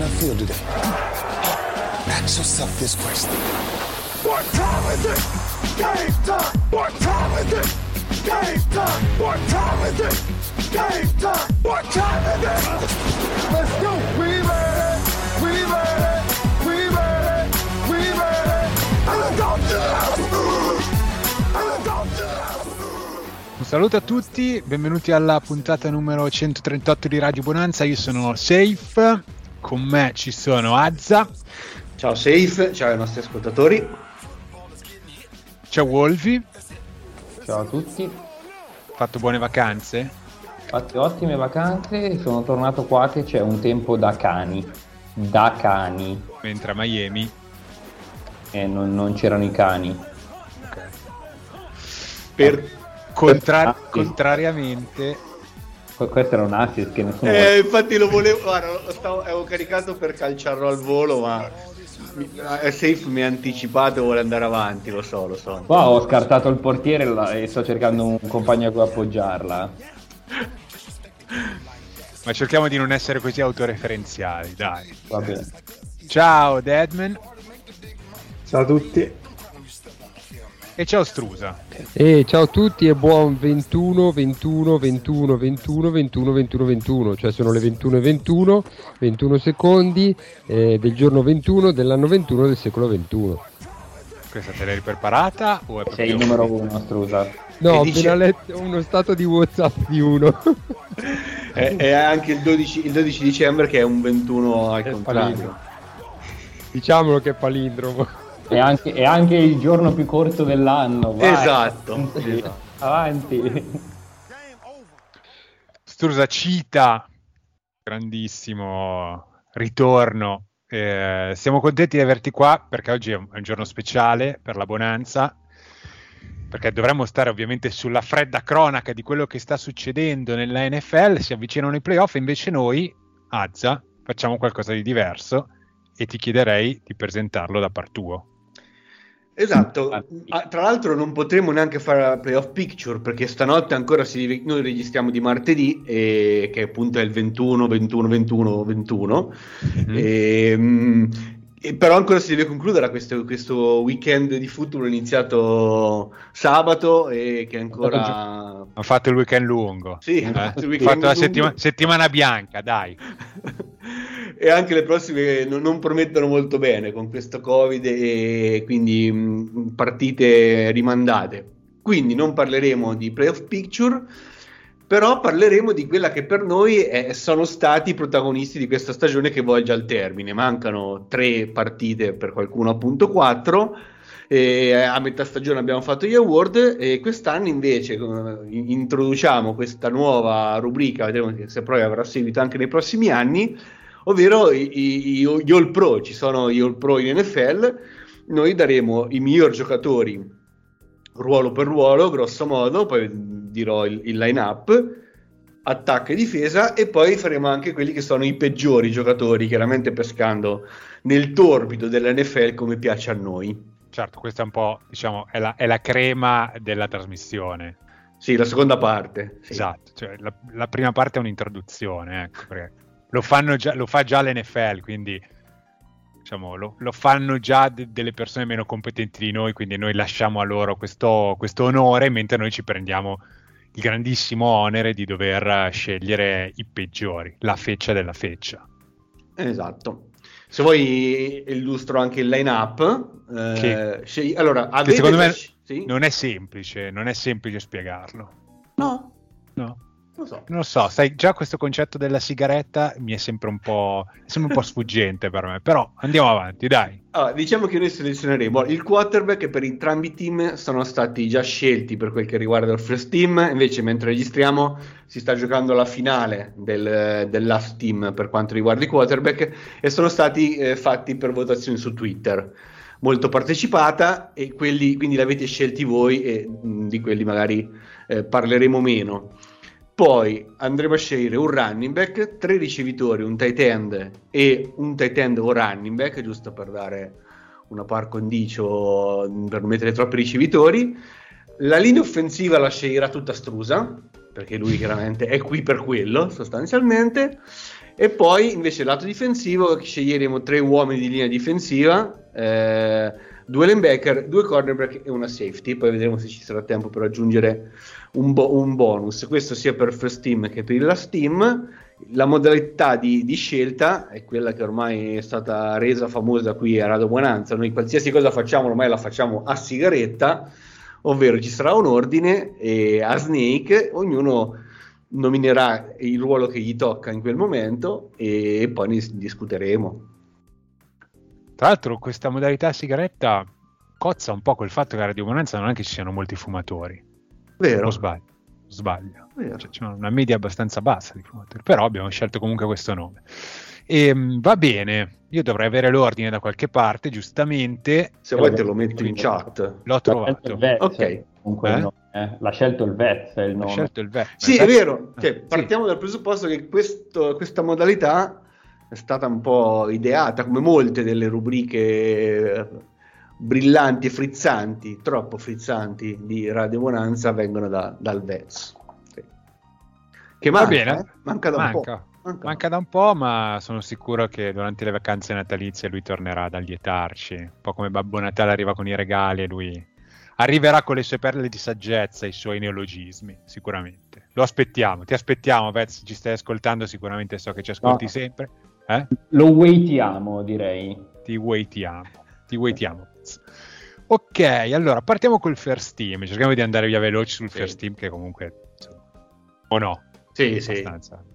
not feel today? Ask yourself this question. What time is it? Game time! What time is it? Game time! What time is it? Game time! What time is it? Let's go! We! We ready! We ready! We ready! And let's go to the house! And let's go to the! Un saluto a tutti, benvenuti alla puntata numero 138 di Radio Bonanza. Io sono Safe, con me ci sono Azza, Ciao Safe, ciao ai nostri ascoltatori. c'è Wolvi, Ciao a tutti, fatto buone vacanze? fatte ottime vacanze, sono tornato qua che c'è un tempo da cani, da cani, Mentre a Miami, e non, non c'erano i cani. ok. Per... Contra- Ah, sì. contrariamente, Questo era un assist che nessuno... Eh, infatti lo volevo, guarda, lo stavo, avevo caricato per calciarlo al volo, ma mi- eh, Safe mi ha anticipato e vuole andare avanti, lo so, lo so. Qua ho scartato il portiere la- e sto cercando un compagno a cui appoggiarla. ma cerchiamo di non essere così autoreferenziali, dai. Va bene. Ciao Deadman Ciao a tutti. E ciao Strusa. E ciao a tutti e buon 21, 21, 21, 21, 21, 21, 21, cioè sono le 21 e 21, 21 secondi eh, del giorno 21 dell'anno 21 del secolo 21. Questa te l'hai preparata o è proprio... Sei il numero uno, Strusa. No, ho dice- appena letto uno stato di Whatsapp di uno. È, è anche il 12, il 12 dicembre che è un 21 al contrario. palindromo. Diciamolo che è palindromo. È anche, è anche il giorno più corto dell'anno. vai. Esatto, esatto. Avanti. Strusa cita, grandissimo ritorno. Eh, siamo contenti di averti qua perché oggi è un, è un giorno speciale per la Bonanza. Perché dovremmo stare ovviamente sulla fredda cronaca di quello che sta succedendo nella NFL. Si avvicinano i playoff, invece noi, Azza, facciamo qualcosa di diverso e ti chiederei di presentarlo da par tuo. Esatto, Ah, tra l'altro non potremo neanche fare la playoff picture perché stanotte ancora si noi registriamo di martedì e, che appunto è il 21, 21, 21, 21 Mhm. e, mm, e però ancora si deve concludere questo, questo weekend di football iniziato sabato e che ancora Ha fatto il weekend lungo. Sì, Eh? ha fatto il weekend fatto la lungo. settima- settimana bianca, dai. e anche le prossime non, promettono molto bene con questo covid e quindi mh, partite rimandate. Quindi non parleremo di playoff picture però parleremo di quella che per noi è- sono stati i protagonisti di questa stagione che volge al termine. Mancano tre partite per qualcuno appunto quattro e a metà stagione abbiamo fatto gli award e quest'anno invece eh, in- introduciamo questa nuova rubrica vedremo se poi avrà seguito anche nei prossimi anni ovvero i- i- gli All Pro, ci sono gli All Pro in NFL, noi daremo i miglior giocatori ruolo per ruolo, grosso modo, poi dirò il, il line-up, attacco e difesa, e poi faremo anche quelli che sono i peggiori giocatori, chiaramente pescando nel torbido dell'NFL come piace a noi. Certo, questa è un po', diciamo, è la, è la crema della trasmissione. Sì, la seconda parte. sì. Esatto, cioè la, la prima parte è un'introduzione, ecco, perché lo, fanno già, lo fa già l'NFL, quindi diciamo, lo, lo fanno già de- delle persone meno competenti di noi, quindi noi lasciamo a loro questo, questo onore, mentre noi ci prendiamo il grandissimo onere di dover scegliere i peggiori, la feccia della feccia. Esatto. Se vuoi illustro anche il line-up. eh, scegli- allora, avete secondo me sì? non è semplice, non è semplice spiegarlo. No, No. Lo so. Non lo so, sai, già questo concetto della sigaretta mi è sempre un po', sempre un po' sfuggente per me, però andiamo avanti, dai. Allora, diciamo che noi selezioneremo il quarterback per entrambi i team sono stati già scelti per quel che riguarda il first team, invece mentre registriamo si sta giocando la finale del, del last team per quanto riguarda i quarterback e sono stati eh, fatti per votazione su Twitter. Molto partecipata e quelli quindi l'avete scelti voi e mh, di quelli magari eh, parleremo meno. Poi andremo a scegliere un running back, tre ricevitori, un tight end e un tight end o running back, giusto per dare una par condicio, per non mettere troppi ricevitori. La linea offensiva la sceglierà tutta Strusa, perché lui chiaramente è qui per quello, sostanzialmente. E poi invece lato difensivo sceglieremo tre uomini di linea difensiva, eh, due linebacker, due cornerback e una safety. Poi vedremo se ci sarà tempo per aggiungere un, bo- un bonus. Questo sia per first team che per il last team. La modalità di, di, scelta è quella che ormai è stata resa famosa qui a Radio Buonanza. Noi qualsiasi cosa facciamo ormai la facciamo a sigaretta, ovvero ci sarà un ordine e a Snake ognuno nominerà il ruolo che gli tocca in quel momento e poi ne discuteremo. Tra l'altro questa modalità sigaretta cozza un po' col fatto che a Radio Bonanza non è che ci siano molti fumatori. Vero. O sbaglio? Sbaglio. Cioè, c'è una media abbastanza bassa di fumatori, però abbiamo scelto comunque questo nome. E, ehm, va bene, io dovrei avere l'ordine da qualche parte, giustamente. Se vuoi te lo metto in chat. L'ho trovato. Ok. Comunque eh? eh? L'ha scelto il VEZ il nome. scelto il VEZ. Sì, è vero. Cioè, partiamo sì. dal presupposto che questo, questa modalità è stata un po' ideata come molte delle rubriche eh, brillanti e frizzanti, troppo frizzanti di Radio Bonanza vengono da, dal VEZ. Sì. Che manca, bene. Eh? manca da manca. un po'. Manca. manca. da un po', ma sono sicuro che durante le vacanze natalizie lui tornerà ad allietarci. Un po' come Babbo Natale arriva con i regali e lui arriverà con le sue perle di saggezza e i suoi neologismi, sicuramente. Lo aspettiamo, ti aspettiamo, Vez, ci stai ascoltando, sicuramente so che ci ascolti no. sempre. Eh? Lo waitiamo, direi. Ti waitiamo, ti waitiamo. Ok, allora partiamo col first team. Cerchiamo di andare via veloci sul sì. first team, che comunque. O no? Sì, abbastanza. sì.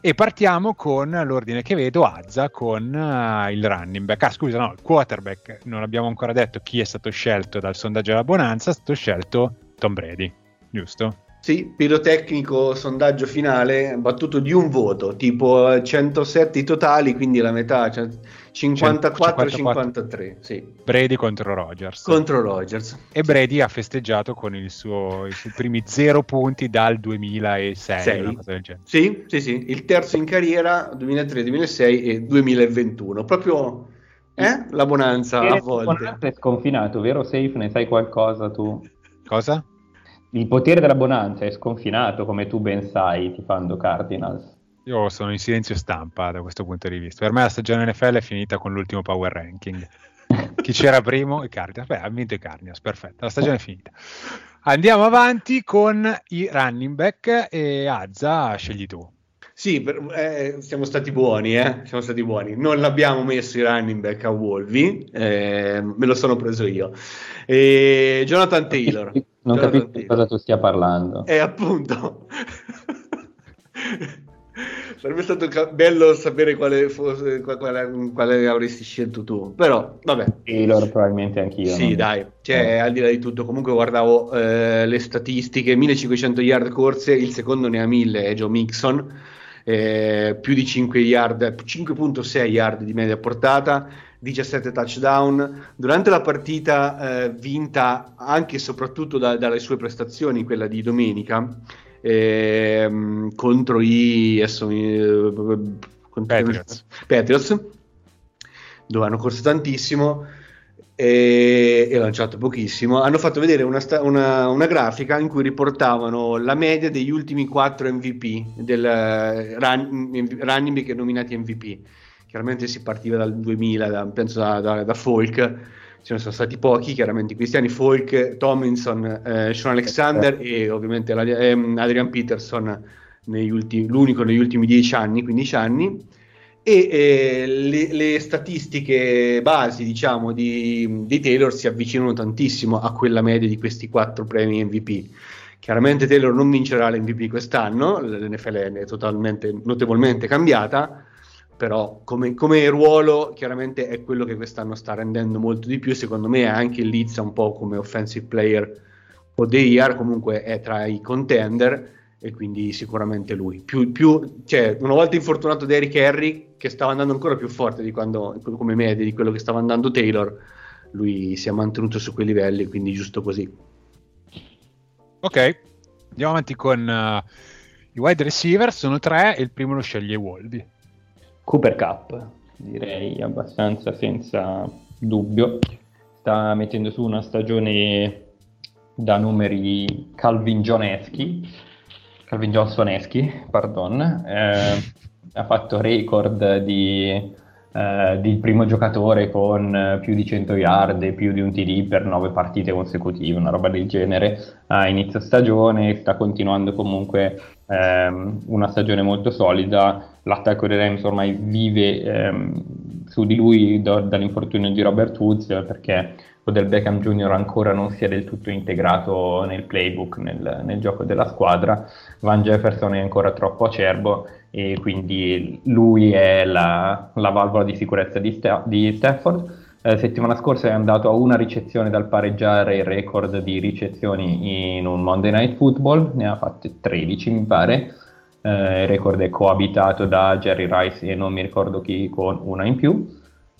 E partiamo con l'ordine che vedo, Azza con uh, il running back. Ah, scusa, no, il quarterback. Non abbiamo ancora detto chi è stato scelto dal sondaggio della Bonanza. È stato scelto Tom Brady, giusto? Sì, pirotecnico sondaggio finale battuto di un voto, tipo 107 totali, quindi la metà, cioè 54-53. Sì. Brady contro Rogers. Contro Rogers. E Brady ha festeggiato con il suo, i suoi primi zero punti dal 2006. Sì, sì, sì, il terzo in carriera 2003, 2006 e 2021. Proprio eh? la bonanza a volte. Bonanza è sconfinato, vero Safe? Ne sai qualcosa tu? Cosa? Il potere della bonanza è sconfinato, come tu ben sai, tifando Cardinals. Io sono in silenzio stampa da questo punto di vista. Per me la stagione NFL è finita con l'ultimo power ranking. Chi c'era primo? I Cardinals. Beh, ha vinto i Cardinals, perfetto. La stagione è finita. Andiamo avanti con i running back e Azza, scegli tu. Sì, per, eh, siamo stati buoni, eh? siamo stati buoni. Non l'abbiamo messo i running back a Wolvi, eh, me lo sono preso io. E Jonathan Taylor. Non capisco di cosa tu stia parlando. E appunto. Sarebbe stato bello sapere quale, fosse, quale, quale, avresti scelto tu, però vabbè. Taylor probabilmente anch'io. Sì, no? dai, cioè, oh. al di là di tutto, comunque guardavo eh, le statistiche, 1500 yard corse, il secondo ne ha 1000, è Joe Mixon, eh, più di 5 yard, 5.6 yard di media portata, 17 touchdown. Durante la partita eh, vinta anche e soprattutto da, dalle sue prestazioni, quella di domenica, eh, contro i adesso, eh, Patriots. Patriots, dove hanno corso tantissimo e, e lanciato pochissimo, hanno fatto vedere una, una, una, grafica in cui riportavano la media degli ultimi 4 MVP del run, running back nominati MVP chiaramente si partiva dal 2000, da, penso da, da, da, Folk, ce ne sono stati pochi, chiaramente cristiani, Folk, Tomlinson, eh, Sean Alexander e ovviamente ehm, Adrian Peterson, negli ultimi, l'unico negli ultimi 10 anni, 15 anni. E eh, le, le, statistiche basi, diciamo, di, di, Taylor si avvicinano tantissimo a quella media di questi quattro premi MVP. Chiaramente Taylor non vincerà l'MVP quest'anno, l'NFL è totalmente, notevolmente cambiata, però come, come, ruolo chiaramente è quello che quest'anno sta rendendo molto di più, secondo me anche Liz un po' come offensive player o the year, comunque è tra i contender e quindi sicuramente lui. Più, più, cioè, una volta infortunato Derrick Henry, che stava andando ancora più forte di quando, come media di quello che stava andando Taylor, lui si è mantenuto su quei livelli, quindi giusto così. Ok, andiamo avanti con uh, i wide receiver, sono tre e il primo lo sceglie Wolby. Cooper Cup, direi abbastanza senza dubbio. Sta mettendo su una stagione da numeri Calvin Johneschi, Calvin Johnsoneschi, pardon. Eh, ha fatto record di, eh, di primo giocatore con più di 100 yard e più di un TD per 9 partite consecutive, una roba del genere a inizio stagione, sta continuando comunque ehm, una stagione molto solida, l'attacco dei Rams ormai vive ehm, su di lui do, dall'infortunio di Robert Woods perché Odell Beckham Jr. ancora non sia del tutto integrato nel playbook, nel, nel, gioco della squadra. Van Jefferson è ancora troppo acerbo e quindi lui è la, la valvola di sicurezza di, Sta- di Stafford. Eh, settimana scorsa è andato a una ricezione dal pareggiare il record di ricezioni in un Monday Night Football, ne ha fatte 13 mi pare. Eh, il record è coabitato da Jerry Rice e non mi ricordo chi con una in più.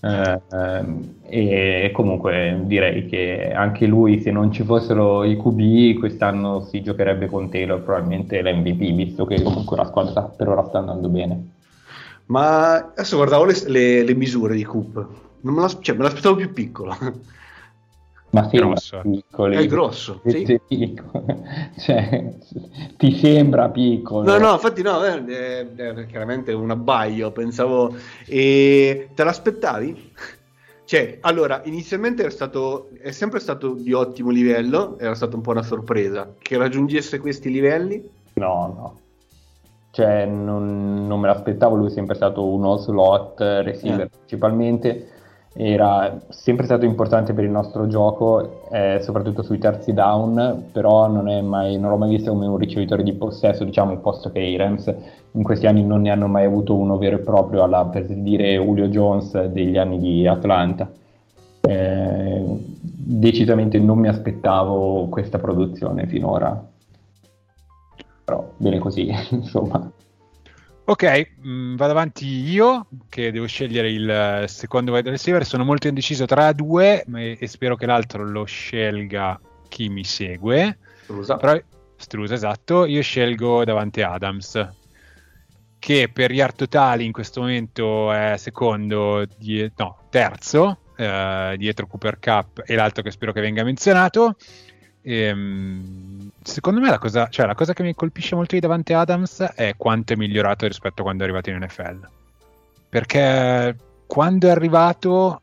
Eh, ehm, e comunque direi che anche lui, se non ci fossero i QB, quest'anno si giocherebbe con Taylor probabilmente l'MVP, visto che comunque la squadra per ora sta andando bene. Ma adesso guardavo le, le, le misure di Coop, non me, cioè, me l'aspettavo più piccolo. Ma sì, grosso. piccoli. È grosso, sì. cioè, ti sembra piccolo. No, no, infatti no, è, è, è chiaramente un abbaio, pensavo... E te l'aspettavi? Cioè, allora, inizialmente era stato, è sempre stato di ottimo livello, era stata un po' una sorpresa. Che raggiungesse questi livelli? No, no. Cioè, non, non me l'aspettavo, lui è sempre stato uno slot receiver Eh. principalmente era sempre stato importante per il nostro gioco, eh, soprattutto sui terzi down, però non, mai, non l'ho mai visto come un ricevitore di possesso, diciamo, posto che i Rams in questi anni non ne hanno mai avuto uno vero e proprio, alla, per dire Julio Jones degli anni di Atlanta. Eh, decisamente non mi aspettavo questa produzione finora, però bene così, insomma. Ok, mh, vado avanti io che devo scegliere il eh, secondo wide receiver. Sono molto indeciso tra due ma- e spero che l'altro lo scelga chi mi segue. Scusa. Però, Strusa, esatto. Io scelgo davanti Adams, che per yard totali in questo momento è secondo, die- no, terzo, eh, dietro Cooper Cup e l'altro che spero che venga menzionato. Ehm, secondo me la cosa, cioè, la cosa che mi colpisce molto di Davante Adams è quanto è migliorato rispetto a quando è arrivato in NFL. Perché quando è arrivato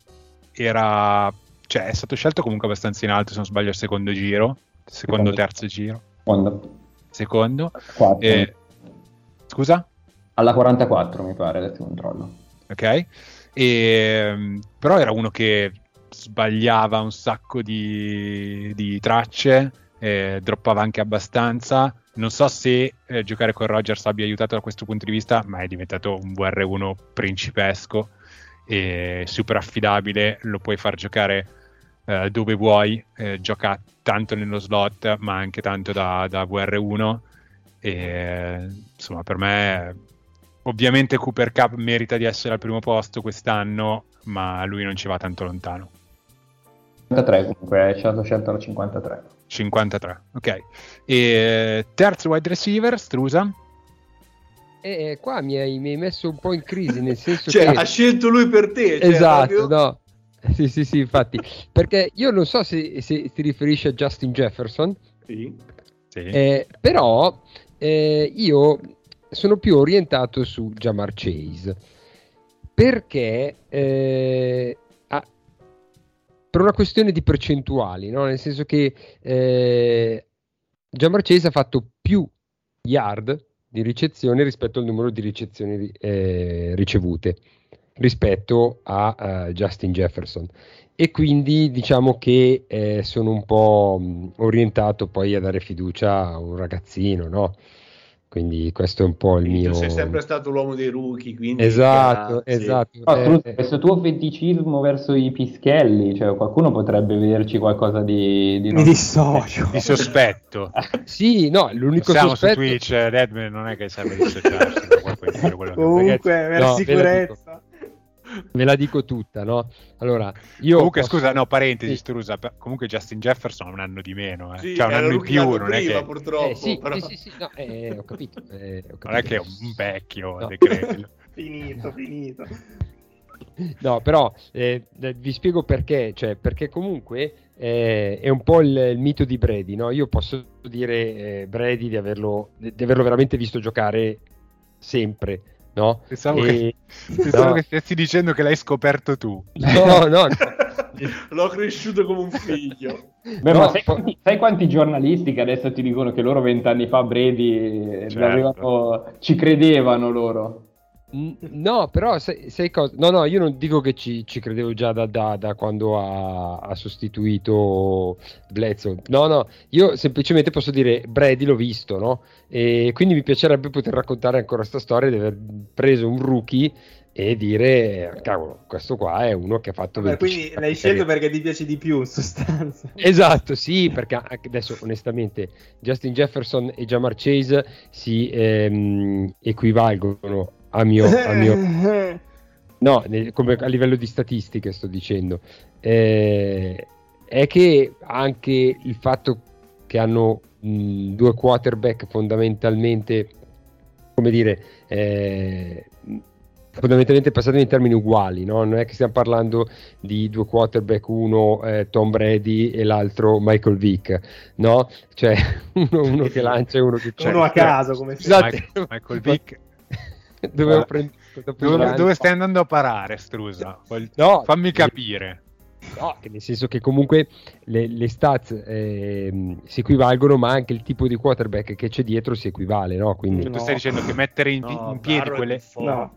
era, cioè, è stato scelto comunque abbastanza in alto, se non sbaglio, al secondo giro, secondo Secondo. terzo giro, Quando? secondo. Quattro. Eh, scusa? Alla 44 mi pare, adesso controllo. ok? E, però era uno che sbagliava un sacco di, di tracce, eh, droppava anche abbastanza. Non so se eh, giocare con Rogers abbia aiutato da questo punto di vista, ma è diventato un VR1 principesco e super affidabile. Lo puoi far giocare eh, dove vuoi, eh, gioca tanto nello slot, ma anche tanto da, da VR1. E, insomma, per me Ovviamente Cooper Cup merita di essere al primo posto quest'anno, ma lui non ci va tanto lontano. 53 comunque, è stato scelto alla 53. 53, ok. E terzo wide receiver, Strusa. E eh, qua mi hai, mi hai messo un po' in crisi, nel senso Cioè, che... ha scelto lui per te. Cioè, esatto, proprio- no. Sì, sì, sì, infatti. Perché io non so se, se ti riferisci a Justin Jefferson, Sì. Sì. eh, però eh, io sono più orientato su Jamar Chase. Perché eh, per una questione di percentuali, no? nel senso che eh, Jamar Chase ha fatto più yard di ricezione rispetto al numero di ricezioni eh, ricevute rispetto a eh, Justin Jefferson e quindi diciamo che eh, sono un po' mh, orientato poi a dare fiducia a un ragazzino, no? Quindi questo è un po' il Quindi mio... Tu sei sempre stato l'uomo dei rookie, quindi... Esatto, Ah, sì. esatto. No, Eh, scusa, eh, questo tuo feticismo verso i pischelli, cioè qualcuno potrebbe vederci qualcosa di... di Mi dissocio. Di sospetto. sì, no, l'unico Siamo sospetto... su Twitch, eh, Deadman non è che serve dissociarsi. da quello Comunque, per no, sicurezza. Ve la dico tutta, no? Allora, io... Comunque, posso- scusa, no, parentesi, Sì. Strusa. Comunque Justin Jefferson ha un anno di meno, eh. Sì, cioè un anno in più, non è prima, che... purtroppo. Eh, sì, però- sì, sì, sì, no, eh, ho capito. eh, ho Non è capito. che è un vecchio, No. Finito, finito. No, però eh, vi spiego perché, cioè, perché comunque eh, è un po' il, il mito di Brady, no? Io posso dire eh, Brady di averlo, di averlo veramente visto giocare sempre no? Pensavo, E- che, pensavo no. che stessi dicendo che l'hai scoperto tu. No, no, no. L'ho cresciuto come un figlio. Beh, No, ma sai, quanti, sai quanti giornalisti che adesso ti dicono che loro vent'anni fa Brady eh, Certo. ci credevano loro? No, però sai, sai cosa? No, no, io non dico che ci, ci credevo già da, da- da quando ha, ha sostituito Bledsoe. No, no, io semplicemente posso dire Brady l'ho visto, no? E quindi mi piacerebbe poter raccontare ancora sta storia di aver preso un rookie e dire, cavolo, questo qua è uno che ha fatto Vabbè, 25 quindi l'hai scelto perché ti piace di più in sostanza. Esatto, sì, perché adesso onestamente Justin Jefferson e Jamar Chase si ehm, equivalgono a mio, a mio no, come a livello di statistiche sto dicendo. Eh, è che anche il fatto che hanno mh, due quarterback fondamentalmente, come dire, eh, fondamentalmente passati in termini uguali, no? non è che stiamo parlando di due quarterback, uno eh, Tom Brady e l'altro Michael Vick, no? Cioè uno, uno che lancia e uno che Cioè, Uno a caso, come. Michael, Michael Vick. Dovevo Eh, prendere Dove, dove stai andando a parare, Strusa? No, Fammi capire. No, che nel senso che comunque le, le stats ehm, si equivalgono, ma anche il tipo di quarterback che c'è dietro si equivale, no? Quindi Tu stai dicendo che mettere in, in piedi quelle, No,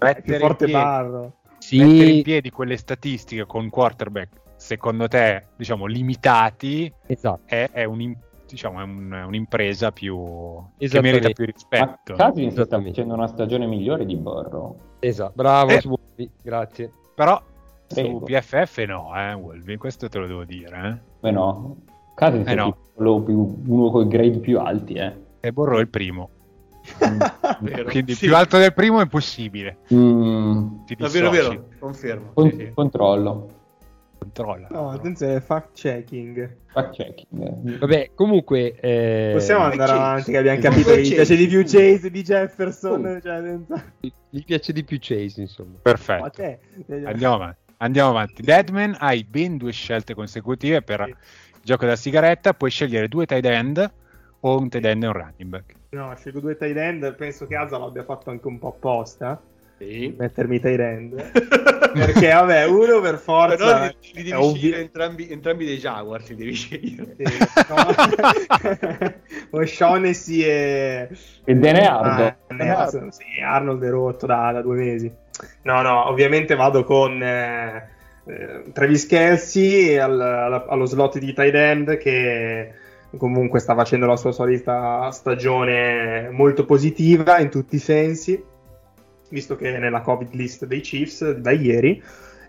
mettere in forte piedi- Barro. mettere in sì, piedi quelle statistiche con quarterback, secondo te, diciamo, limitati, esatto. è, è un- diciamo, è un- è un'impresa più che merita più rispetto. Cousins sta facendo una stagione migliore di Burrow. Esatto, bravo, Eh. Suoni, grazie. Però su Prego. PFF no, eh, Wolvi, questo te lo devo dire. Eh. Beh no, Cousins Eh è no. più- uno con i grade più alti, eh. E Borro è il primo. Vero. Quindi Sì. più alto del primo è impossibile. Mm, Ti Davvero, vero, confermo. con- Sì, sì. Controllo, controlla. No, attenzione, fact checking. fact checking. Vabbè, comunque... eh, Possiamo andare avanti, che abbiamo capito che gli piace di più Chase di Jefferson. Oh. Cioè, senza... Gli piace di più Chase, insomma. Perfetto. Ma te, Andiamo avanti. Andiamo avanti. Deadman hai ben due scelte consecutive per Sì. il gioco da sigaretta. Puoi scegliere due tight end o un tight end e un running back. No, scelgo due tight end. Penso che Asa l'abbia fatto anche un po' apposta. Sì. Mettermi tight end. Perché, vabbè, uno per forza. Però li, li devi ovvio- scegliere entrambi, entrambi dei Jaguars, li devi scegliere. Sì, no. O'Shaughnessy e... E Deneardo. Ah, Deneardo, sì, Arnold è rotto da, da due mesi. No, no, ovviamente vado con eh, eh, Travis Kelsey al- alla- allo slot di tight end che comunque sta facendo la sua solita stagione molto positiva in tutti i sensi, visto che è nella Covid list dei Chiefs da ieri.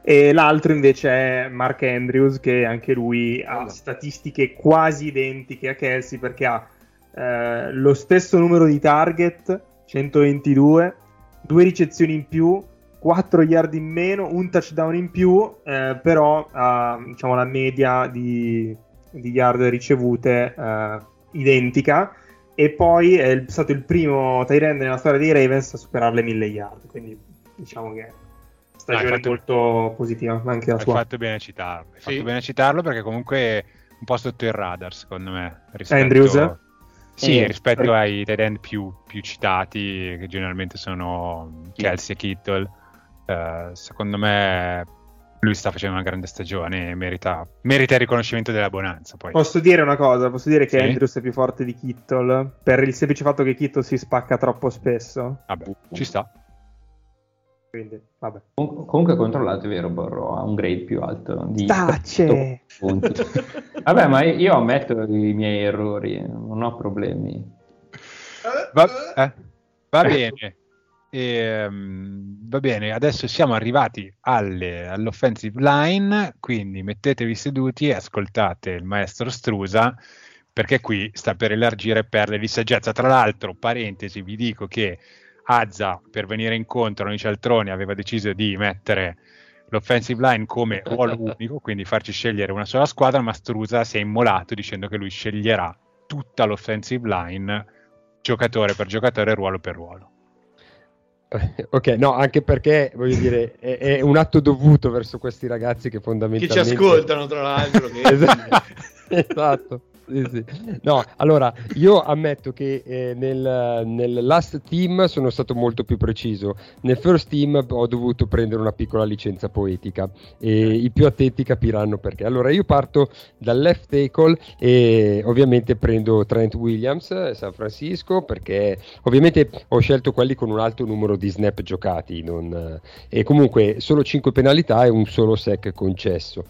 E l'altro invece è Mark Andrews, che anche lui ha statistiche quasi identiche a Kelsey perché ha eh, lo stesso numero di target, 122, due ricezioni in più, 4 yard in meno, un touchdown in più, eh, però ha diciamo, la media di, di yard ricevute eh, identica. E poi è stato il primo tight end nella storia dei Ravens a superare le 1000 yard. Quindi diciamo che stagione Ah, fatto- molto positiva anche la Hai sua. fatto bene a citarlo. Hai Sì. fatto bene a citarlo perché comunque è un po' sotto il radar, secondo me. Rispetto... Andrews? Sì, Eh, rispetto ai tight end più, più citati, che generalmente sono Kelsey e Kittle. Eh, secondo me lui sta facendo una grande stagione e merita, merita il riconoscimento della bonanza. Poi. Posso dire una cosa, posso dire che Sì. Andrews è più forte di Kittle per il semplice fatto che Kittle si spacca troppo spesso. Vabbè, ci sta. Quindi, vabbè. Com- comunque controllato, è vero, Burrow ha un grade più alto di Tace! Vabbè, ma io ammetto i miei errori, non ho problemi. Va, eh, va bene. Ehm, va bene, adesso siamo arrivati alle- all'offensive line, quindi mettetevi seduti e ascoltate il maestro Strusa, perché qui sta per elargire perle di saggezza. Tra l'altro, parentesi, vi dico che Azza, per venire incontro a noi cialtroni, aveva deciso di mettere l'offensive line come ruolo unico, quindi farci scegliere una sola squadra, ma Strusa si è immolato dicendo che lui sceglierà tutta l'offensive line, giocatore per giocatore, ruolo per ruolo. Ok, no, anche perché voglio dire, è, è un atto dovuto verso questi ragazzi che Che fondamentalmente ci ascoltano, tra l'altro. Che... esatto. esatto. Sì, sì. No, allora io ammetto che eh, nel, nel, last team sono stato molto più preciso. Nel first team ho dovuto prendere una piccola licenza poetica e i più attenti capiranno perché. Allora io parto dal left tackle e ovviamente prendo Trent Williams, San Francisco, perché ovviamente ho scelto quelli con un alto numero di snap giocati non, e comunque solo 5 penalità e un solo sec concesso.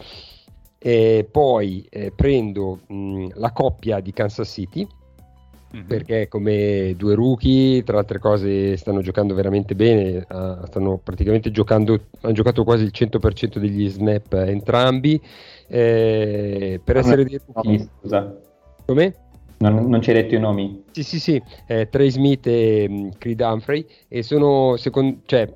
E poi eh, prendo mh, la coppia di Kansas City mm-hmm. perché come due rookie, tra altre cose, stanno giocando veramente bene. Uh, stanno praticamente giocando, hanno giocato quasi il 100% degli snap entrambi. Eh, per ah, essere dei rookie, scusa. Come? Non, non ci hai detto i nomi? Sì, sì, sì, eh, Trey Smith e um, Creed Humphrey. E sono, secondo, cioè,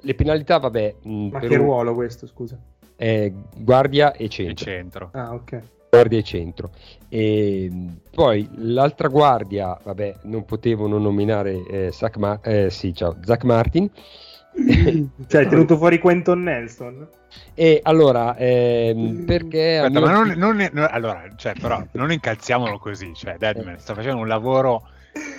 le penalità, vabbè. Mh, Ma che un... ruolo questo, scusa? Eh, guardia e centro. E centro. Ah, ok. Guardia e centro. E poi l'altra guardia, vabbè, non potevo non nominare eh, Zach, Ma- eh, sì, ciao, Zach Martin. cioè, hai tenuto fuori Quentin Nelson? E allora, ehm, perché... Aspetta, ma non, non, non, allora, cioè, però, non incalziamolo così, cioè, Deadman sta facendo un lavoro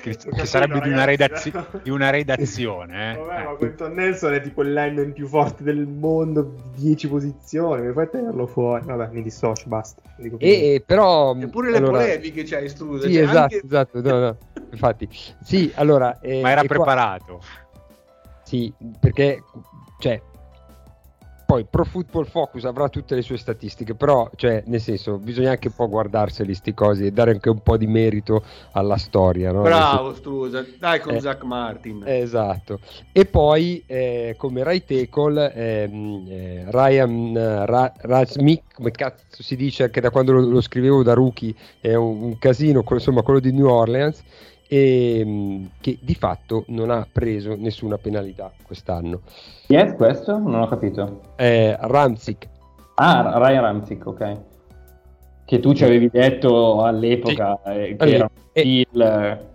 che, che sarebbe di una, redazio- di una, redazione. Eh. Vabbè, ma Quentin Nelson è tipo il lineman più forte del mondo, 10 posizioni, mi fai tenerlo fuori? Vabbè, mi dissocio, basta. E, e, però... Eppure allora... le polemiche c'hai, scusa. Sì, cioè, esatto, anche... esatto, no, no, infatti. Sì, allora... Eh, ma era preparato. Qua... Sì, perché... Cioè, poi Pro Football Focus avrà tutte le sue statistiche, però, cioè, nel senso, bisogna anche un po' guardarseli sti cosi e dare anche un po' di merito alla storia. No? Bravo, Strusa, dai con eh, Zach Martin. Esatto. E poi, eh, come right tackle, ehm, eh, Ryan Ra- Razmik, come cazzo si dice anche da quando lo, lo scrivevo da rookie, è un, un casino, insomma, quello di New Orleans e mm, che di fatto non ha preso nessuna penalità quest'anno. Chi è questo? Non ho capito. Eh, Ramzik. Ah, Ryan Ramzik, ok. Che tu ci avevi detto all'epoca sì. eh, che allora, era un e,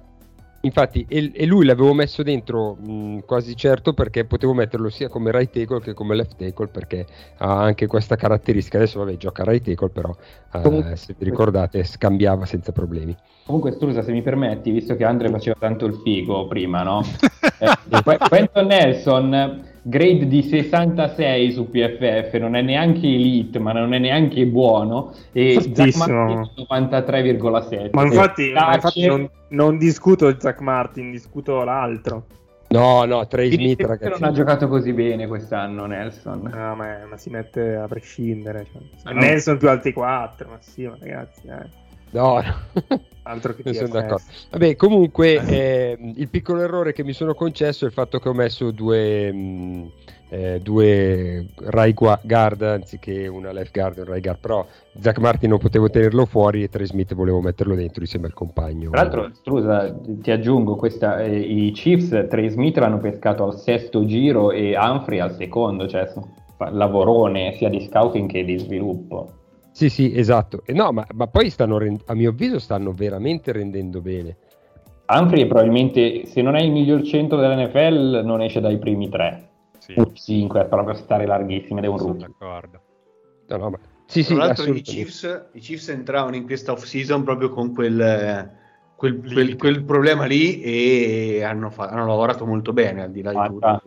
Infatti, e, e, lui l'avevo messo dentro mh, quasi certo perché potevo metterlo sia come right tackle che come left tackle perché ha anche questa caratteristica. Adesso, vabbè, gioca right tackle, però eh, se vi ricordate, scambiava senza problemi. Comunque, scusa, se mi permetti, visto che Andre faceva tanto il figo prima, no? eh, Quentin Nelson grade di 66 su PFF, non è neanche elite, ma non è neanche buono, e Zach Martin 93,7. Ma infatti, ma infatti non, non, discuto Zach Martin, discuto l'altro. No, no, Trey Smith, ragazzi. Non ha giocato così bene quest'anno Nelson. No, ma, ma si mette a prescindere. Cioè. No. Nelson più alti 4, ma sì, ma ragazzi, eh. No, no. altro che non sono d'accordo. Vabbè, comunque eh, il piccolo errore che mi sono concesso è il fatto che ho messo due, mh, mm, eh, due right guard anziché una left guard e un right guard, però Zach Martin non potevo tenerlo fuori e Trey Smith volevo metterlo dentro insieme al compagno. Tra l'altro, scusa, ti aggiungo, questa, eh, i Chiefs, Trey Smith l'hanno pescato al sesto giro e Humphrey al secondo, cioè lavorone sia di scouting che di sviluppo. Sì, sì, esatto. E no, ma, ma poi stanno, rend- a mio avviso, stanno veramente rendendo bene. Humphrey probabilmente, se non è il miglior centro dell'NFL, non esce dai primi tre. Sì. O cinque, è proprio stare larghissime è un Sono rookie. d'accordo. No, no, ma... Sì, sì, Tra l'altro i Chiefs, i Chiefs, entravano in questa off-season proprio con quel, quel, quel, quel problema lì e hanno, fa- hanno, lavorato molto bene al di là di tutto.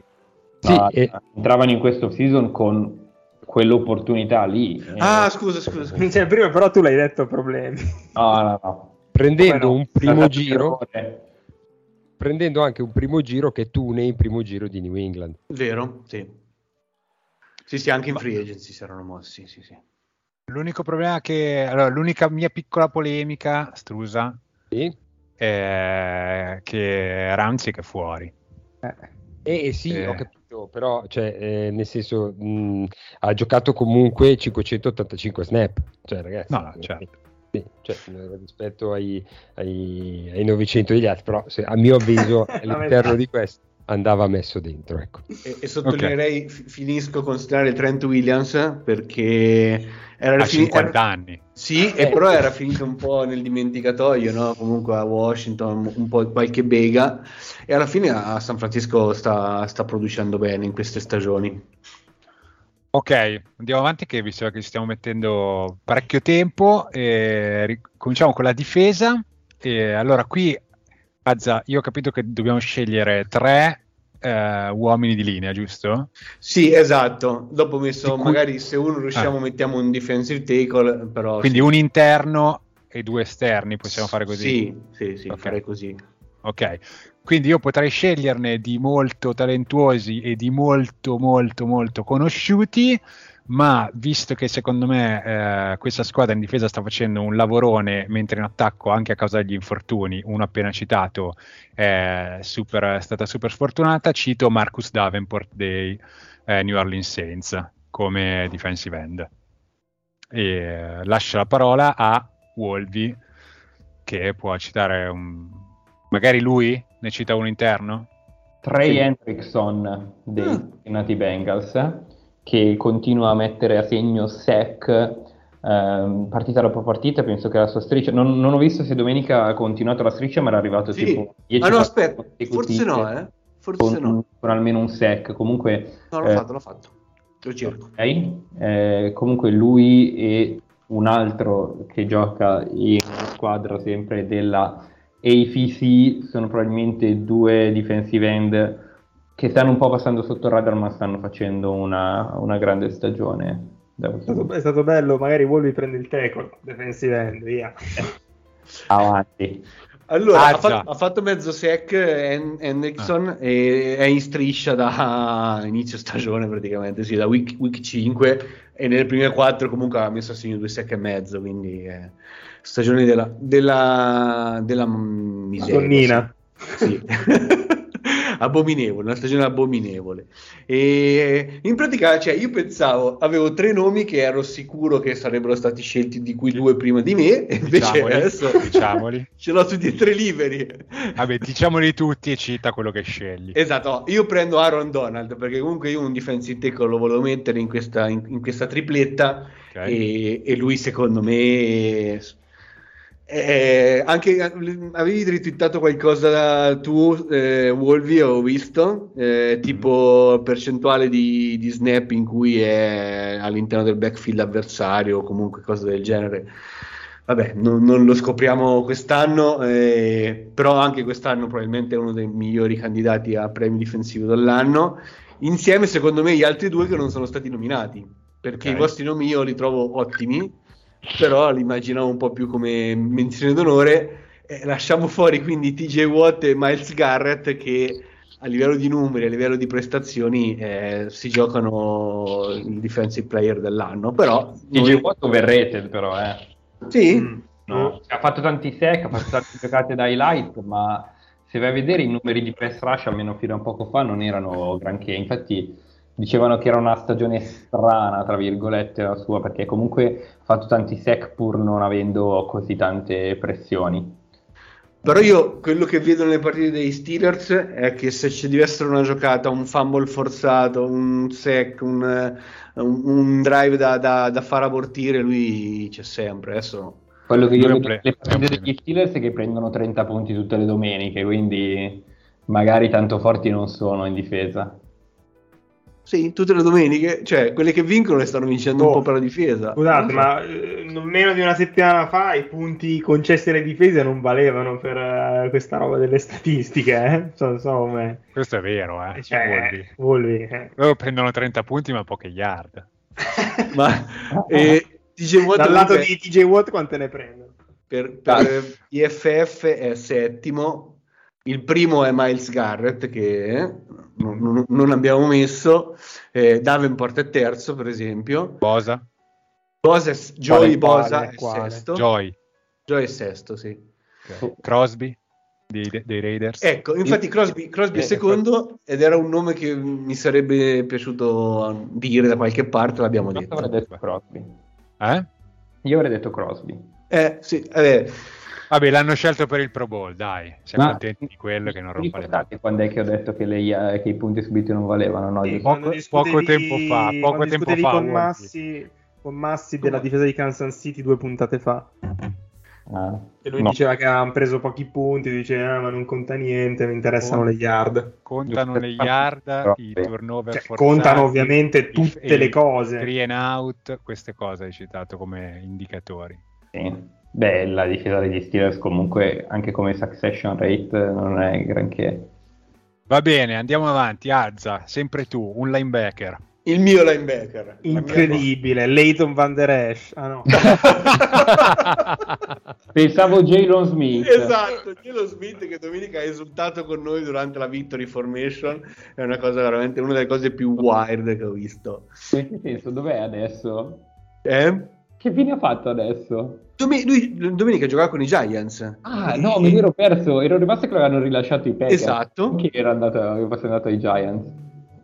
Sì, no, e... Entravano in questa off-season con quell'opportunità lì. Ah, scusa, scusa. scusa. Cioè, prima però tu l'hai detto problemi. No, no, no. Prendendo no? un primo giro, prendendo anche un primo giro che tu ne in primo giro di New England. Vero, sì. Sì, sì, anche in free agency si erano mossi, sì, sì. L'unico problema che... Allora, l'unica mia piccola polemica, Strusa, sì? è che Ramsey è fuori. Eh, eh sì, eh. ho capito però cioè, eh, nel senso mh, ha giocato comunque 585 snap, cioè ragazzi, no, certo. sì, cioè, rispetto ai, ai, ai, 900 degli altri, però se, a mio avviso all'interno di questo andava messo dentro. Ecco. E, e sottolineerei, okay. f- finisco a considerare Trent Williams perché era a fini- 50 era... anni. Sì, eh. e però era finito un po' nel dimenticatoio, no? comunque a Washington, un po' qualche bega, e alla fine a San Francisco sta, sta producendo bene in queste stagioni. Ok, andiamo avanti che visto che ci stiamo mettendo parecchio tempo, eh, ri- cominciamo con la difesa. E allora qui, Azza, io ho capito che dobbiamo scegliere tre eh, uomini di linea, giusto? Sì, esatto. Dopo messo, cui- magari se uno riusciamo Ah. mettiamo un defensive tackle, però... Quindi sì. un interno e due esterni, possiamo fare così? Sì, sì, sì, Ok. farei così. Ok, quindi io potrei sceglierne di molto talentuosi e di molto, molto, molto conosciuti, ma visto che secondo me eh, questa squadra in difesa sta facendo un lavorone, mentre in attacco, anche a causa degli infortuni, uno appena citato è, super- è stata super sfortunata, cito Marcus Davenport dei eh, New Orleans Saints come defensive end. E eh, lascio la parola a Wolvi che può citare un... magari lui ne cita uno interno? Trey Sì. Hendrickson dei Ah. Cincinnati Bengals che continua a mettere a segno sec ehm, partita dopo partita penso che la sua striscia non, non ho visto se domenica ha continuato la striscia ma era arrivato Sì. tipo 10 Ah no, aspetta, forse no, eh? Forse con, no. con almeno un sec comunque No, l'ho eh, fatto, l'ho fatto. Lo cerco. ok. Eh, comunque lui e un altro che gioca in squadra sempre della AFC sono probabilmente due defensive end che stanno un po' passando sotto il radar ma stanno facendo una, una grande stagione. da È stato, è stato bello, magari Wolvi prende il tackle, defensive end, via. Avanti. Allora, Ah, ha, fa- già. ha fatto mezzo sec Hen- Hendrickson e è in striscia da inizio stagione praticamente, sì, da week, week 5 e nelle prime 4 comunque ha messo a segno due sec e mezzo, quindi è stagione della, della, della miseria. Donnina. Sì. abominevole, una stagione abominevole. E in pratica, cioè, io pensavo, avevo tre nomi che ero sicuro che sarebbero stati scelti, di cui due prima di me, e invece Diciamoli, adesso diciamoli. ce l'ho tutti e tre liberi. Vabbè, diciamoli tutti e cita quello che scegli. Esatto, io prendo Aaron Donald perché comunque io un defensive tackle lo volevo mettere in questa, in, in questa tripletta Ok. e, e lui secondo me eh, anche avevi ritwittato qualcosa tu eh, Wolvi ho visto eh, tipo percentuale di, di snap in cui è all'interno del backfield avversario o comunque cose del genere. Vabbè non, non lo scopriamo quest'anno eh, però anche quest'anno probabilmente è uno dei migliori candidati a premio difensivo dell'anno insieme secondo me gli altri due che non sono stati nominati perché Ok. i vostri nomi io li trovo ottimi però li immaginavo un po' più come menzione d'onore. Eh, lasciamo fuori quindi TJ Watt e Miles Garrett che a livello di numeri, a livello di prestazioni eh, si giocano il defensive player dell'anno, però TJ noi- Watt overrated però, eh. sì, Mm. No, ha fatto tanti sec, ha fatto tante giocate da highlight, ma se vai a vedere i numeri di press rush, almeno fino a poco fa, non erano granché. Infatti dicevano che era una stagione strana, tra virgolette, la sua, perché comunque ha fatto tanti sec pur non avendo così tante pressioni. Però io quello che vedo nelle partite dei Steelers è che se ci deve essere una giocata, un fumble forzato, un sec, un, un- un drive da, da- da far abortire, lui c'è sempre. Adesso Quello che io vedo nelle partite degli Steelers è che prendono 30 punti tutte le domeniche, quindi magari tanto forti non sono in difesa. Sì, tutte le domeniche, cioè quelle che vincono le stanno vincendo un Oh, po' per la difesa. Scusate, ma eh, meno di una settimana fa i punti concessi alle difese non valevano per eh, questa roba delle statistiche, eh? So, so com'è. Questo è vero, eh. Cioè, Wolvi. Wolvi, eh. Loro prendono 30 punti ma poche yard. Ma eh, TJ Watt Dal lato comunque di TJ Watt quante ne prendono? per, per IFF è settimo, il primo è Miles Garrett che eh, non, non- non abbiamo messo, eh, Davenport è terzo per esempio, Bosa, Bosa è- Joey Quale, Bosa quale, è quale? sesto, Joy, Joey è sesto, sì. Crosby dei, dei Raiders. Ecco, infatti Crosby, Crosby è Eh, secondo ed era un nome che mi sarebbe piaciuto dire da qualche parte, l'abbiamo Io detto. avrei detto Crosby. Eh? Io avrei detto Crosby. Eh, sì, eh, Vabbè, l'hanno scelto per il Pro Bowl, dai. Siamo Ma- contenti di quello che non rompa le ricordate quando è che ho detto che, lei, eh, che i punti subiti non valevano? No, Sì, poco- poco tempo fa, poco tempo fa, con. Massi, con Massi della difesa di Kansas City due puntate fa. Ah, E lui no. diceva che avevano preso pochi punti, diceva "Ah, ma non conta niente, mi interessano Oh. le yard. Contano Giusto. le yard, Però, i turnover Cioè, forzati, contano ovviamente tutte le cose. Three and out, queste cose hai citato come indicatori. Sì. Beh, la difesa degli Steelers comunque, anche come succession rate, non è granché. Va bene, andiamo avanti. Azza, sempre tu, un linebacker. Il mio linebacker. La mia- Incredibile, Leighton Van Der Esch. Ah no. Pensavo Jalen Smith. Esatto, Gelo Smith che domenica ha esultato con noi durante la Victory Formation è una cosa veramente una delle cose più wild che ho visto. Che penso, dov'è adesso? Eh? Che fine ha fatto adesso? Dome- lui domenica giocava con i Giants. Ah, no, me l'ero perso. Ero rimasto che l'avevano rilasciato i Packers. Esatto. Che era andato, fosse andato ai Giants.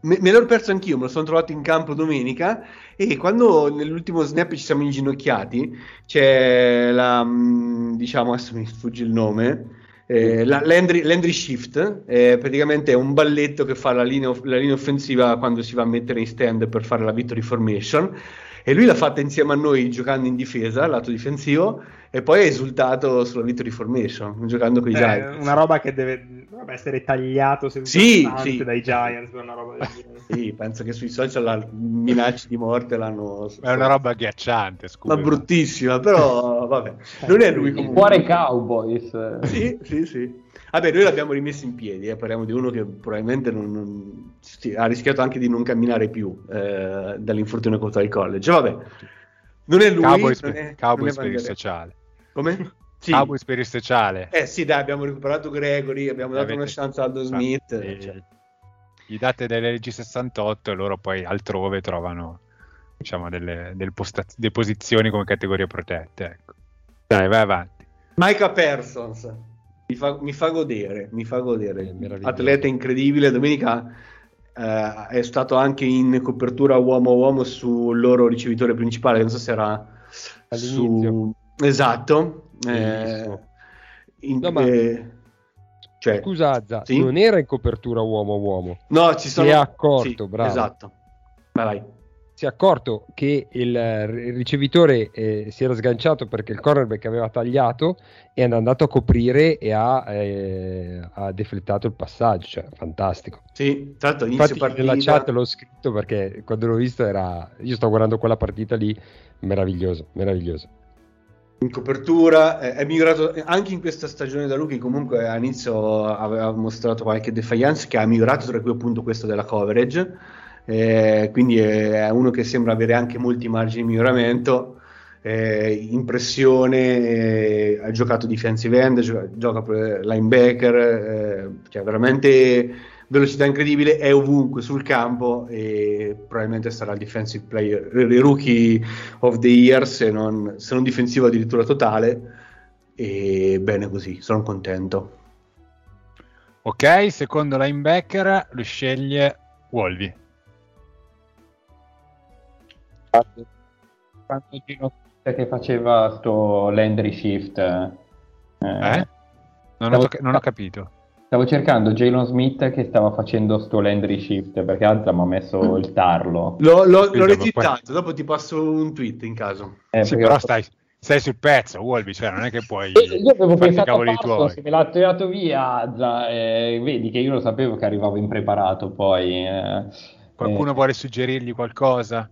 Me, me l'ho perso anch'io, me lo sono trovato in campo domenica e quando nell'ultimo snap ci siamo inginocchiati c'è la, mm, diciamo, adesso mi sfugge il nome, eh, la Landry, Landry Shift, eh, praticamente è un balletto che fa la linea, la linea offensiva quando si va a mettere in stand per fare la victory formation e lui l'ha fatta insieme a noi giocando in difesa, lato difensivo, e poi ha esultato sulla victory formation, giocando con i Eh, Giants. una roba che deve, dovrebbe essere tagliato Sì, sì. dai Giants. Sì, penso che sui social la minacce di morte l'hanno... È una roba agghiacciante, scusa. Ma bruttissima, però vabbè. Non è lui Il comunque. cuore Cowboys. Sì, sì, sì. Vabbè, noi l'abbiamo rimesso in piedi, eh, parliamo di uno che probabilmente non, non- ha rischiato anche di non camminare più eh, dall'infortunio contro il college. Vabbè, non è lui. Cowboys, non è- Cowboys non è per il sociale. Come? Sì. Cowboys per il sociale. Eh sì, dai, abbiamo recuperato Gregory, abbiamo dato una chance a Aldo Smith. E cioè. Gli date delle leggi 68 e loro poi altrove trovano diciamo, delle, delle posta- delle posizioni come categorie protette. Ecco. Dai, vai avanti. Micah Persons mi fa, mi fa godere, mi fa godere. Atleta incredibile. Domenica eh, è stato anche in copertura uomo a uomo sul loro ricevitore principale. Non so se era All'inizio. su esatto. Eh, in- No, ma- eh, cioè, Scusa Azza, Sì? non era in copertura uomo-uomo. no, ci sono è accorto, sì, bravo. Esatto. Vai, vai. Si è accorto che il eh, ricevitore eh, si era sganciato perché il cornerback aveva tagliato e è andato a coprire e ha, eh, ha deflettato il passaggio. Cioè, fantastico. Sì, inizio Infatti partita. nella chat l'ho scritto perché quando l'ho visto era... Io sto guardando quella partita lì, meraviglioso, meraviglioso. in copertura, eh, è migliorato anche in questa stagione da rookie. Comunque all'inizio aveva mostrato qualche defiance che ha migliorato, tra cui appunto questo della coverage. Eh, quindi è uno che sembra avere anche molti margini di miglioramento. Eh, in pressione, eh, ha giocato defensive end, gioca, gioca linebacker, eh, cioè veramente velocità incredibile, è ovunque sul campo e probabilmente sarà il defensive player, il rookie of the year se non, se non difensivo addirittura totale e bene così, sono contento. Ok, secondo linebacker lo sceglie Wolvi. Quando Gino che faceva sto Landry Shift. eh, Eh? Non ho, to- non ho capito. Stavo cercando Jalen Smith che stava facendo sto Landry Shift perché Azza mi ha messo il tarlo. L'ho, l'ho, l'ho dopo retweetato, dopo ti passo un tweet in caso. Eh, Sì, però stai, stai sul pezzo, Wolvi, cioè non è che puoi Eh, Io avevo pensato a tuoi. se me l'ha tirato via Azza, eh, vedi che io lo sapevo che arrivavo impreparato poi. eh, Qualcuno eh, vuole suggerirgli qualcosa?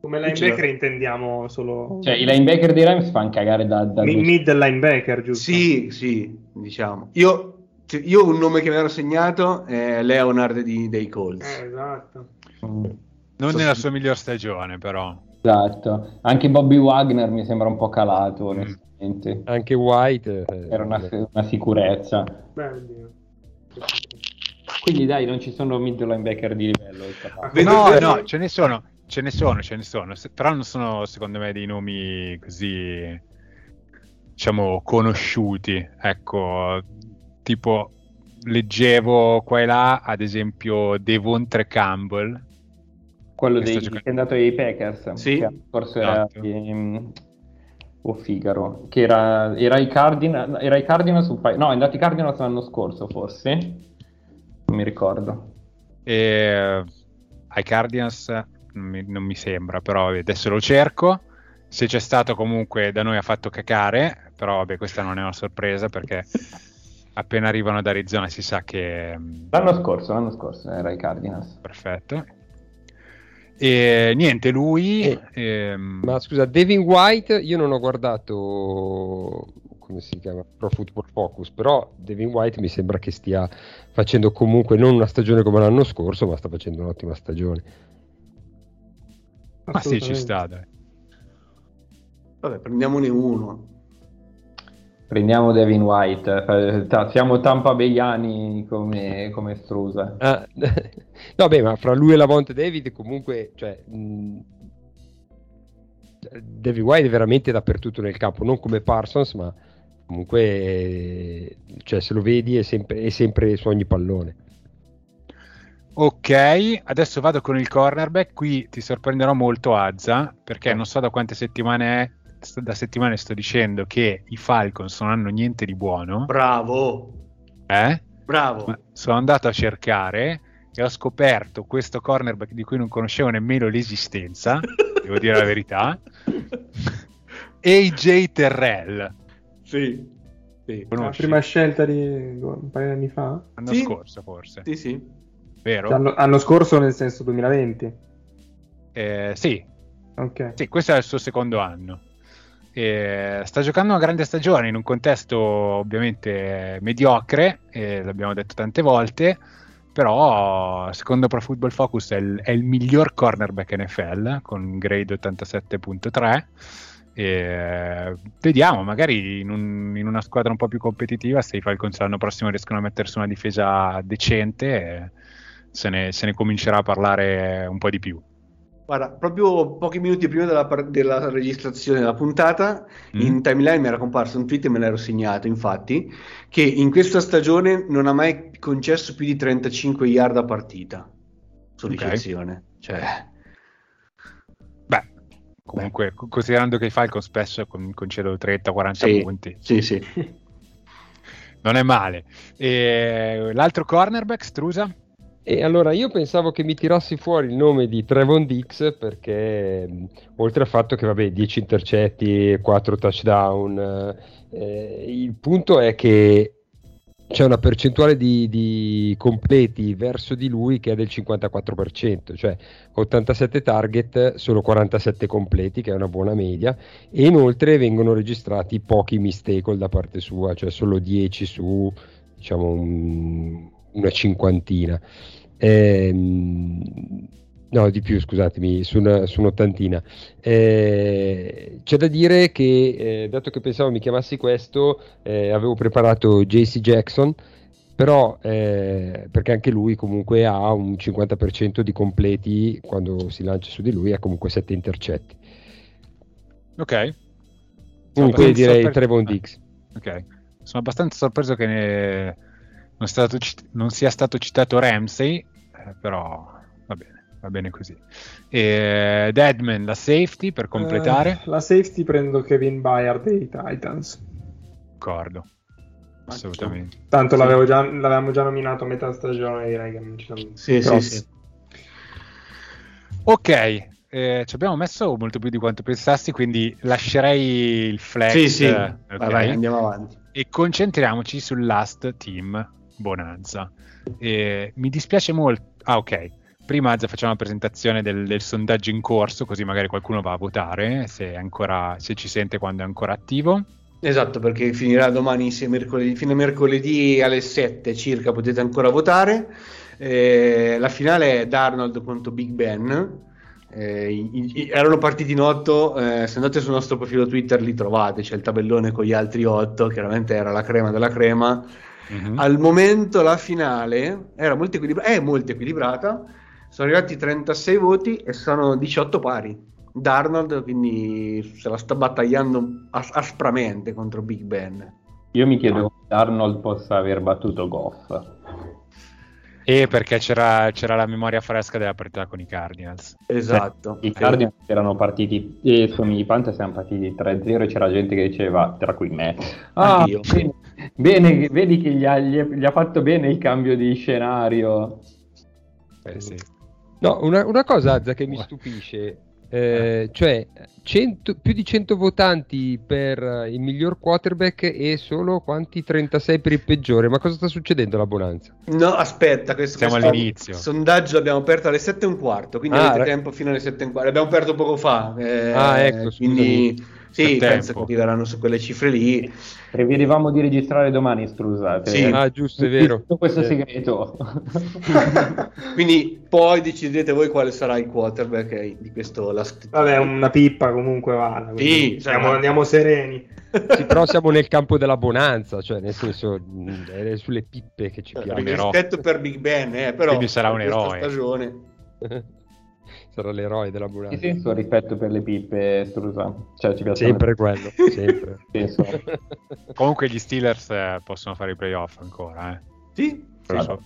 Come linebacker intendiamo solo Cioè, i linebacker dei Rams fanno cagare da, da mi- due- mid linebacker, giusto? Sì, sì, diciamo. Io, cioè, io un nome che mi ero segnato è Leonard di- dei Colts. Eh, esatto. Mm, Non So- nella sua miglior stagione, però. Esatto. Anche Bobby Wagner mi sembra un po' calato, Mm. onestamente. Anche White... eh, Era una, una sicurezza. Oddio. Quindi dai, non ci sono mid linebacker di livello. Vedo- no, no, ce ne sono, ce ne sono, ce ne sono, però non sono secondo me dei nomi così, diciamo, conosciuti. Ecco, tipo, leggevo qua e là, ad esempio, Devontre Campbell. Quello dei, giocando- che è andato ai Packers. Sì. Era Esatto. ehm, o Figaro. Che era, era i Cardinals. Era i Cardinals un paio- No, è andato ai Cardinals l'anno scorso, forse. Non mi ricordo. E ai Cardinals mi, non mi sembra, però vabbè, adesso lo cerco. Se c'è stato comunque da noi ha fatto cacare, però vabbè, questa non è una sorpresa perché appena arrivano ad Arizona si sa che... mm, L'anno scorso, l'anno scorso era i Cardinals. Perfetto. E niente, lui... Eh, ehm, Ma scusa, Devin White, io non ho guardato come si chiama Pro Football Focus, però Devin White mi sembra che stia facendo comunque non una stagione come l'anno scorso, ma sta facendo un'ottima stagione. Ma sì, ci sta, dai. Vabbè, prendiamone uno. Prendiamo Devin White, ta- siamo Tampa Bayani come, come Strusa. Ah, no, beh, ma fra lui e Lavonte David comunque, cioè, mh, Devin White è veramente dappertutto nel campo, non come Parsons, ma comunque, eh, cioè, se lo vedi è sempre, è sempre su ogni pallone. Ok, adesso vado con il cornerback. Qui ti sorprenderò molto, Azza, perché non so da quante settimane è. Da settimane sto dicendo che i Falcons non hanno niente di buono. Bravo, Eh? bravo. Ma sono andato a cercare e ho scoperto questo cornerback di cui non conoscevo nemmeno l'esistenza, devo dire la verità. AJ Terrell, Sì, sì, La prima scelta di un paio di anni fa? L'anno Sì. scorso forse, sì, sì. Vero? Cioè, Anno, anno scorso nel senso 2020. Eh, sì, Ok. Sì, questo è il suo secondo anno. E sta giocando una grande stagione in un contesto ovviamente mediocre, l'abbiamo detto tante volte, però secondo Pro Football Focus è il, è il miglior cornerback NFL con un grade 87.3. E vediamo, magari in, un- in una squadra un po' più competitiva, se i Falcons l'anno prossimo riescono a mettersi una difesa decente, se ne, se ne comincerà a parlare un po' di più. Guarda, proprio pochi minuti prima della, della registrazione della puntata, Mm. in timeline mi era comparso un tweet e me l'ero segnato, infatti, che in questa stagione non ha mai concesso più di 35 yard a partita su ricezione. Cioè, Beh, comunque, co- considerando che i Falcon spesso con- concedono 30-40 sì, punti, sì, sì. non è male. E l'altro cornerback, Strusa? E allora io pensavo che mi tirassi fuori il nome di Trevon Dix perché oltre al fatto che vabbè 10 intercetti, 4 touchdown, eh, il punto è che c'è una percentuale di, di completi verso di lui che è del 54%, cioè 87 target, solo 47 completi, che è una buona media, e inoltre vengono registrati pochi mistake da parte sua, cioè solo 10 su diciamo un- una cinquantina. Ehm, no, di più, scusatemi, su, una- su un'ottantina. Eh, c'è da dire che, eh, dato che pensavo mi chiamassi questo, eh, avevo preparato JC Jackson, però eh, perché anche lui comunque ha un 50% di completi quando si lancia su di lui, ha comunque 7 intercetti. Ok. Comunque direi sorpreso- Trevon Ah, Dix. Ok. Sono abbastanza sorpreso che ne- non, sia stato non sia stato citato Ramsey, eh, però va bene, va bene così. E Deadman, la safety per completare. Eh, la safety prendo Kevin Byard dei Titans. D'accordo. Assolutamente. Tanto Sì. l'avevo già- l'avevamo già nominato a metà stagione, direi che non ci sono Sì, sì, sì. Ok, eh, ci abbiamo messo molto più di quanto pensassi, quindi lascerei il flex Sì, sì. eh, ok? Vai, vai, andiamo avanti. e concentriamoci sul last team Bonanza. Eh, mi dispiace molto. Ah, ok. Prima facciamo la presentazione del, del sondaggio in corso, così magari qualcuno va a votare se, è ancora, se ci sente quando è ancora attivo. Esatto, perché finirà domani, se mercoledì, fine mercoledì alle 7 circa potete ancora votare. Eh, la finale è Darnold contro Big Ben. Eh, i- i- erano partiti in 8, se andate sul nostro profilo Twitter li trovate, c'è il tabellone con gli altri 8, chiaramente era la crema della crema. Mhm. Al momento la finale era molto equilibra- è molto equilibrata, sono arrivati 36 voti e sono 18 pari. Darnold quindi se la sta battagliando as- aspramente contro Big Ben. Io mi chiedo come Arnold possa aver battuto Goff. E perché c'era, c'era la memoria fresca della partita con i Cardinals. Esatto. I Cardinals erano partiti, e sono i Panthers erano partiti 3-0 e c'era gente che diceva, tra cui me, ah, Anch'io. bene, bene, vedi che gli ha, gli, gli ha fatto bene il cambio di scenario. Eh, sì. No, una, una cosa Azza che mi stupisce, Eh, cioè 100 più di 100 votanti per il miglior quarterback e solo quanti 36 per il peggiore. Ma cosa sta succedendo alla Bonanza? No, aspetta, questo, Siamo questo all'inizio. sondaggio l'abbiamo aperto alle 7 e un quarto, quindi Ah, avete ra- tempo fino alle 7 e un quarto. L'abbiamo aperto poco fa. eh, Ah, ecco, quindi sì, penso tempo. che arriveranno su quelle cifre lì. Prevedevamo di registrare domani, scusate. Sì. Ah, giusto, è vero. Tutto questo Eh. segreto. quindi poi decidete voi quale sarà il quarterback eh, di questo last Vabbè, una pippa comunque vale. quindi Sì, siamo- ma- andiamo sereni. Sì, però siamo nel campo della bonanza, cioè nel senso è sulle pippe che ci Cioè, piace. eroe. rispetto per Big Ben, eh, però Quindi sarà un eroe. stagione. Sarà l'eroe della Che bonanza. senso rispetto per le pippe, Strusa? Cioè, ci piace Sempre quello, sempre. Penso. Comunque gli Steelers eh, possono fare i playoff ancora, eh. Sì, Lo sì. so.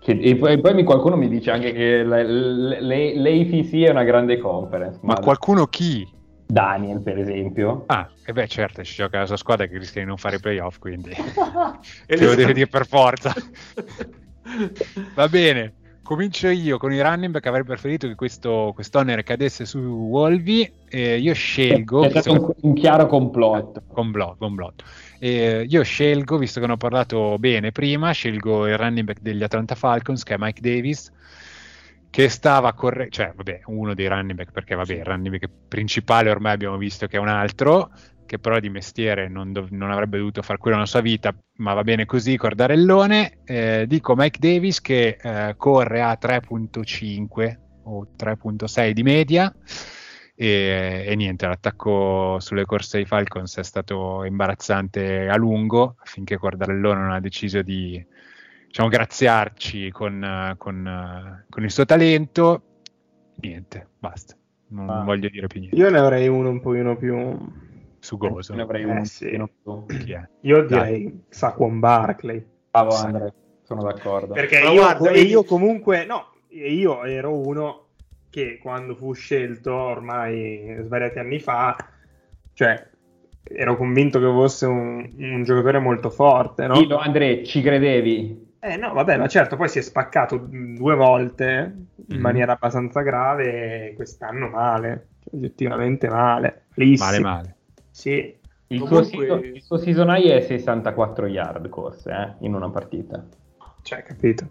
Che- e, poi, e poi mi- qualcuno mi dice anche che la- le- le- l'AFC è una grande conference. Ma qualcuno chi? Daniel, per esempio. Ah, e beh certo, ci gioca la sua squadra che rischia di non fare i playoff, quindi E devi dire per forza. Va bene, comincio io con i running back. Avrei preferito che questo quest'onere cadesse su Wolvi. E io scelgo. È stato un, un chiaro complotto. Complotto, complotto. E io scelgo, visto che ne ho parlato bene prima, scelgo il running back degli Atlanta Falcons, che è Mike Davis, che stava correndo, cioè, vabbè, uno dei running back, perché vabbè, il running back principale ormai abbiamo visto che è un altro, che però di mestiere non, dov- non avrebbe dovuto fare quello nella sua vita, ma va bene così, cordarellone. Eh, dico Mike Davis che eh, corre a 3.5 o 3.6 di media. E, e niente, l'attacco sulle corse dei Falcons è stato imbarazzante a lungo finché Cordarellone non ha deciso di diciamo, graziarci con, con, con il suo talento. Niente, basta, non Ah. voglio dire più niente. Io ne avrei uno un pochino più... Sugoso, Ne avrei Eh, uno sì. chi è? Io direi Saquon Barkley. Bravo Sì. Andre, sono d'accordo. Perché io, guarda, e io comunque, no, io ero uno che quando fu scelto ormai svariati anni fa, cioè ero convinto che fosse un, un giocatore molto forte, no? Dillo Andre, ci credevi? Eh no, vabbè, ma certo, poi si è spaccato due volte in Mhm. maniera abbastanza grave quest'anno male, oggettivamente male. Malissimo. Male male. Sì, Il, Comunque- suo season, il suo season high è 64 yard corse eh, in una partita. cioè, capito.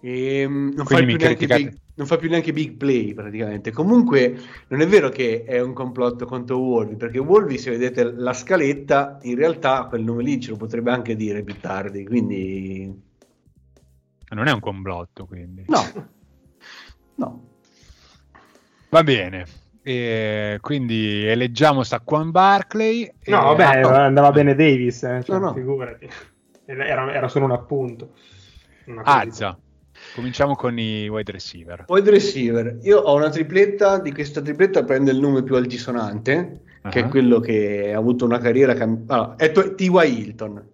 E, mm, non, fa big, non fa più neanche big play praticamente. Comunque non è vero che è un complotto contro Wolvi, perché Wolvi se vedete la scaletta, in realtà quel nome lì ce lo potrebbe anche dire più tardi, quindi Non è un complotto, quindi. no. No. Va bene. E quindi eleggiamo Saquon Barkley. e- No, vabbè, ah, no. andava bene Davis, eh, cioè, No, no. figurati. Era, era solo un appunto. Ah, già. Cominciamo con i wide receiver. Wide receiver, io ho una tripletta, di questa tripletta prende il nome più altisonante, che Ah. è quello che ha avuto una carriera cam- allora, è T- T.Y. Hilton,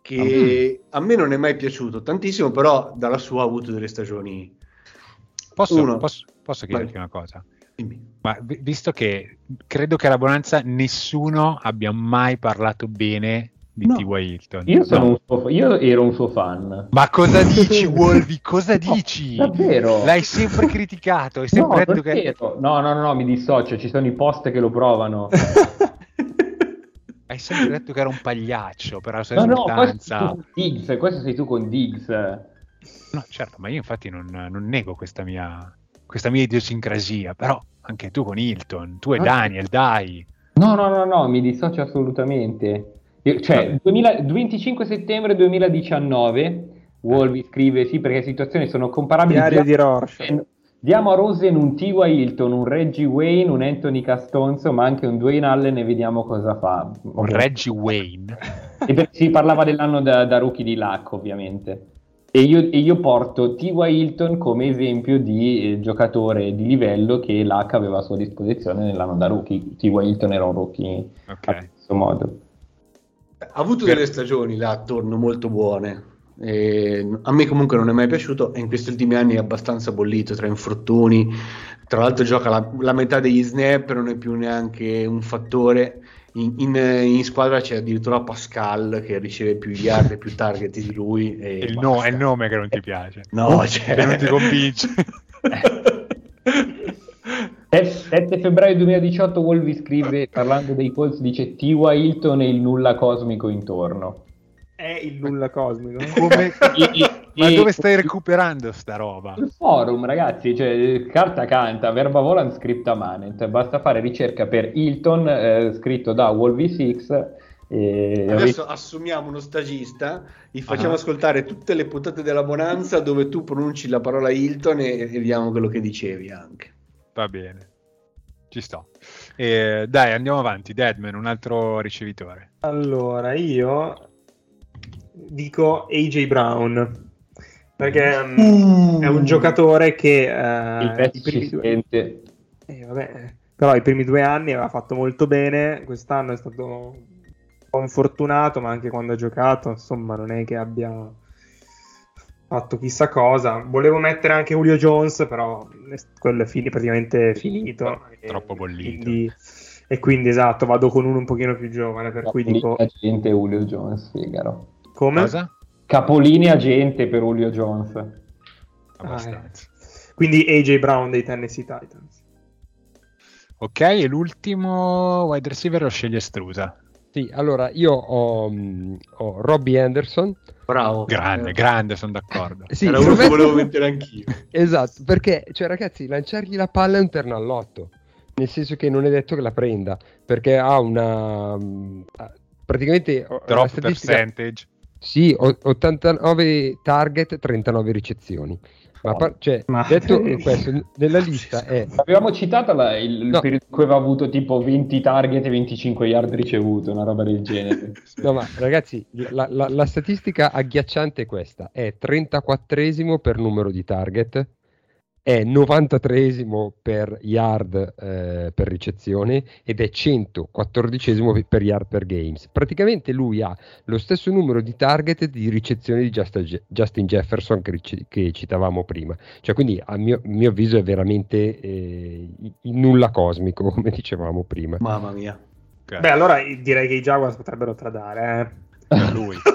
che Ah. a me non è mai piaciuto tantissimo, però dalla sua ha avuto delle stagioni... Posso, posso, posso chiederti Vai. una cosa? Dimmi. Ma vi- visto che credo che alla Bonanza nessuno abbia mai parlato bene di No. T.Y. Hilton. Io, sono No. un suo, io ero un suo fan. Ma cosa dici, Wolvi? Cosa No, dici? davvero? L'hai sempre criticato, hai sempre No, detto che... no, no, no, no, mi dissocio, ci sono i post che lo provano. Hai sempre detto che era un pagliaccio per la sua No, no, questo sei tu esultanza. con Diggs, questo sei tu con Diggs. No, certo, ma io infatti non, non nego questa mia, questa mia idiosincrasia, però anche tu con Hilton, tu e Ah. Daniel, dai. No, no, no, no, mi dissocio assolutamente. Io- Cioè, 2000 25 settembre 2019, Wolvi scrive sì perché le situazioni sono comparabili. Diario Dia- di Rorschach. Diamo a Rosen un T.Y. Hilton, un Reggie Wayne, un Anthony Castonzo, ma anche un Dwayne Allen e vediamo cosa fa. Un Reggie Wayne. E per- si parlava dell'anno da, da rookie di Luck, ovviamente. E io, e io porto T.Y. Hilton come esempio di eh, giocatore di livello che Luck aveva a sua disposizione nell'anno da rookie. T.Y. Hilton era un rookie Ok. a questo modo. Ha avuto delle stagioni là attorno molto buone. E a me comunque non è mai piaciuto e in questi ultimi anni è abbastanza bollito tra infortuni. Tra l'altro gioca la, la metà degli snap, non è più neanche un fattore. In, in- in squadra c'è addirittura Pascal che riceve più yard e più target di lui. E È il, basta. no- è il nome che non ti piace. No, cioè... Che non ti convince. 7 febbraio 2018 Wolvi scrive parlando dei Colts dice Tiwa Hilton e il nulla cosmico intorno. È il nulla cosmico. Come- E- Ma e- dove stai recuperando sta roba? Sul forum, ragazzi, cioè, carta canta, verba volant scripta manet. Basta fare ricerca per Hilton, eh, scritto da Wolvi6. E... Adesso assumiamo uno stagista, gli facciamo Ah. ascoltare tutte le puntate della Bonanza dove tu pronunci la parola Hilton e, e vediamo quello che dicevi anche. Va bene, ci sto. Eh, dai, andiamo avanti. Deadman, un altro ricevitore. Allora, io dico AJ Brown. Perché mm, è un giocatore che eh, il pezzo i primi due- sente. eh, vabbè, però i primi due anni aveva fatto molto bene. Quest'anno è stato un po' infortunato, ma anche quando ha giocato, insomma, non è che abbia fatto chissà cosa. Volevo mettere anche Julio Jones, però è- quello è fini- praticamente finito. E Troppo bollito. quindi- e quindi esatto, vado con uno un pochino più giovane, per cui dico gente Julio Jones, Figaro. Come? Cosa? Capolinea gente per Julio Jones. Abbastanza. Quindi AJ Brown dei Tennessee Titans. Ok, e l'ultimo wide receiver lo sceglie Strusa. Sì, allora io ho, mh, ho Robbie Anderson. Bravo. Grande, Eh, grande, sono d'accordo. Sì, Era uno che volevo mettere anch'io. Esatto, perché, cioè ragazzi, lanciargli la palla è un terno all'otto, nel senso che non è detto che la prenda, perché ha una... ha- praticamente... Drop percentage. Sì, o- 89 target, 39 ricezioni. Ma, par- cioè, Ma- detto questo, nella lista è... Avevamo citato la- il, il No. periodo in cui aveva avuto tipo 20 target e 25 yard ricevuto, una roba del genere. No, ma ragazzi, la, la- la statistica agghiacciante è questa: è 34esimo per numero di target, è 93esimo per yard eh, per ricezione ed è 114esimo per yard per games. Praticamente lui ha lo stesso numero di target di ricezioni di Justin, Jefferson che, che citavamo prima. Cioè, quindi a mio, mio avviso è veramente eh, nulla cosmico, come dicevamo prima. Mamma mia. Ok, Beh, allora direi che i Jaguars potrebbero tradare. Eh. lui.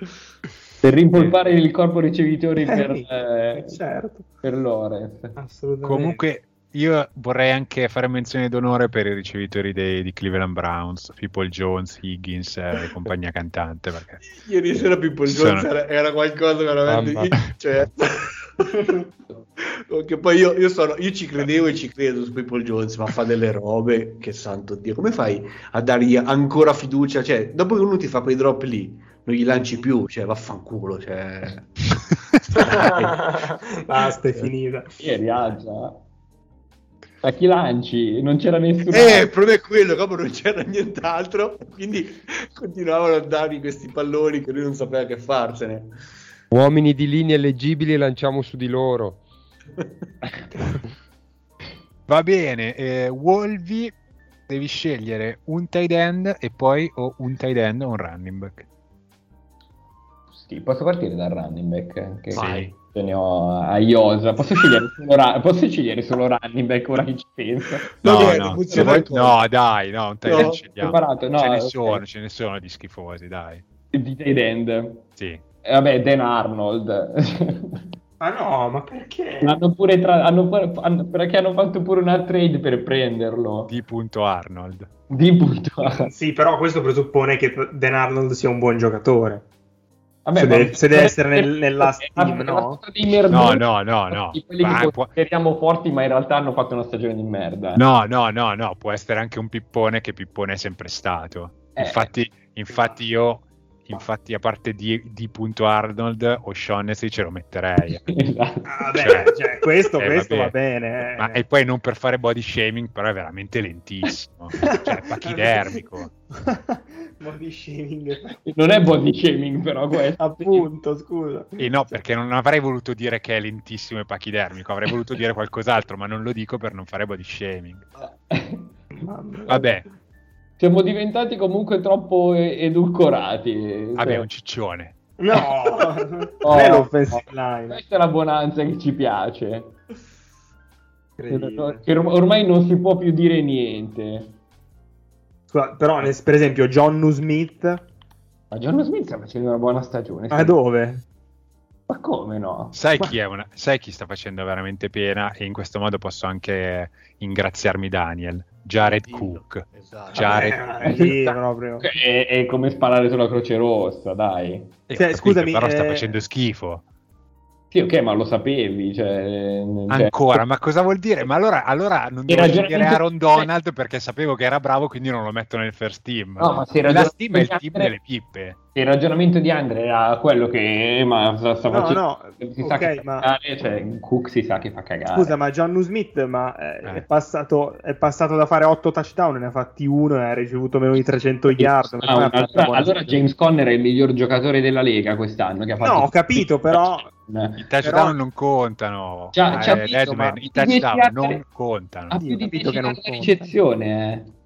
per rimpolpare il corpo ricevitori per, Eh, eh, certo, per assolutamente. Comunque, io vorrei anche fare menzione d'onore per i ricevitori dei, di Cleveland Browns, People Jones, Higgins eh, e compagnia cantante. Perché Ieri sera Pippo Jones Sono- era, era qualcosa veramente... Mamma. Cioè... Che poi io, io sono, io ci credevo e ci credo su People Jones, ma fa delle robe che santo Dio. Come fai a dargli ancora fiducia? Cioè, dopo che uno ti fa quei drop lì, non gli lanci più, cioè vaffanculo. Cioè... Basta, è finita. Ieri ah, già. A chi lanci? Non c'era nessuno. Eh, il problema è quello, dopo non c'era nient'altro, quindi continuavano a dargli questi palloni che lui non sapeva che farsene. Uomini di linee leggibili lanciamo su di loro. Va bene, eh, Wolvi devi scegliere un tight end e poi o un tight end o un running back. Sì, posso partire dal running back? Che Vai. ce ne ho a Iosa. Posso scegliere solo, ra- posso scegliere solo running back ora che ci penso? No, no, se vuoi- no, dai, no, un tight No, preparato, no, ce ne ok. sono, ce ne sono di schifosi, dai. Di tight end. Sì. Eh, vabbè, Dan Arnold. Ma no, ma perché? hanno pure tra- hanno pure- hanno- perché hanno fatto pure una trade per prenderlo. Di punto Arnold. Di punto A. Sì, però questo presuppone che Dan Arnold sia un buon giocatore. Vabbè, Se deve- se deve essere nel- nel last Ma- team, ma- no? No, no, no, no. Di quelli Ma che può- consideriamo forti, ma in realtà hanno fatto una stagione di merda. No, no, no, no, può essere anche un pippone che pippone è sempre stato. Eh. Infatti, infatti io, infatti a parte di, di punto Arnold o Shaughnessy ce lo metterei. Esatto. Ah, Cioè, cioè, questo, eh, questo vabbè. va bene. eh. Ma, e poi non per fare body shaming, però è veramente lentissimo. cioè, pachidermico. Body shaming. Non è body shaming, però questo. Appunto, scusa. E no, perché non avrei voluto dire che è lentissimo e pachidermico, avrei voluto dire qualcos'altro, ma non lo dico per non fare body shaming. Vabbè, Siamo diventati comunque troppo edulcorati. vabbè, un ciccione. No, Oh, no. Questa è la bonanza che ci piace. Ormai non si può più dire niente. Scusa, però, nel- per esempio, John Smith, Ma John Smith sta facendo una buona stagione. a dove? Ma come no? Sai Ma- chi, è una- sai chi sta facendo veramente pena e in questo modo posso anche ingraziarmi Daniel? Jared Dillo. Cook. Esatto. Jared Eh, lì proprio. È, è come sparare sulla Croce Rossa, dai. Eh, Cioè, capito, scusami, però sta eh, facendo schifo. Sì, ok, ma lo sapevi, cioè... cioè- Ancora, ma cosa vuol dire? Ma allora, allora non devo scegliere ragionamento- Aaron Donald perché sapevo che era bravo, quindi non lo metto nel first team. No, ma se il la ragionamento Steam è il team Andre- delle pippe. Il ragionamento di Andre era quello che ma sta, sta No, facendo... no, si sa ok, che fa ma- cagare, cioè Cook si sa che fa cagare. Scusa, ma John Smith ma, eh, Eh. È, passato, è passato da fare 8 touchdown, ne ha fatti uno e ha ricevuto meno di 300 yard. Ah, è allora, allora. James Conner è il miglior giocatore della Lega quest'anno. Che ha fatto No, ho capito, però- I touchdown Però- non contano. Già- Eh, visto, Deadman, ma- I touchdown dieci non contano. ha più di capito 10 che non yard ricezione. eh.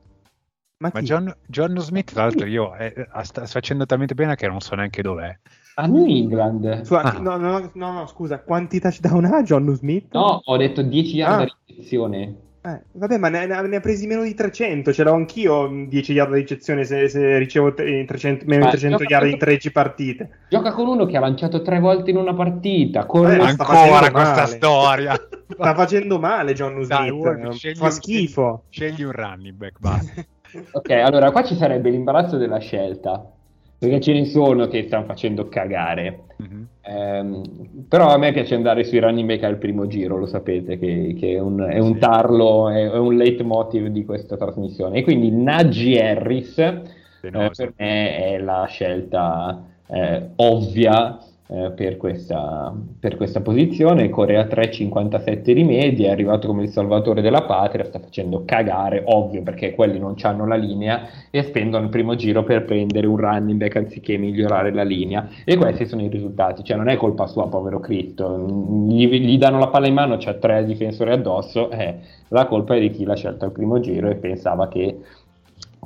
Ma, Ma? John, John Smith, tra l'altro, io eh, sta sta facendo talmente bene che non so neanche dov'è. A New England. Scusa, Ah. no, no, no, no, scusa, quanti touchdown ha John Smith? No, ho detto 10 yard Ah. di ricezione. Eh, vabbè, ma ne, ne ha presi meno di 300. Ce l'ho anch'io mh, 10 yard di ricezione se, se ricevo te- 300 meno di Ma 300 gioca yard in contro- 13 partite. Gioca con uno che ha lanciato tre volte in una partita. Con Eh, Ancora questa male. storia. Sta facendo male John Smith. Fa un- schifo. Scegli un running back, basta. Ok, allora qua ci sarebbe l'imbarazzo della scelta. Perché ce ne sono che stanno facendo cagare. Mhm. Ehm, però a me piace andare sui running back al primo giro, lo sapete che, che è, un, è un tarlo, è, è un leitmotiv di questa trasmissione. E quindi Najee Harris eh, per me è la scelta eh, ovvia eh, per, questa, per questa posizione. Corre a 3,57 di media, è arrivato come il salvatore della patria, sta facendo cagare, ovvio perché quelli non hanno la linea e spendono il primo giro per prendere un running back anziché migliorare la linea. E questi sono i risultati, cioè non è colpa sua, povero Cristo. Gli, gli danno la palla in mano, c'ha tre difensori addosso, eh, la colpa è di chi l'ha scelto al primo giro e pensava che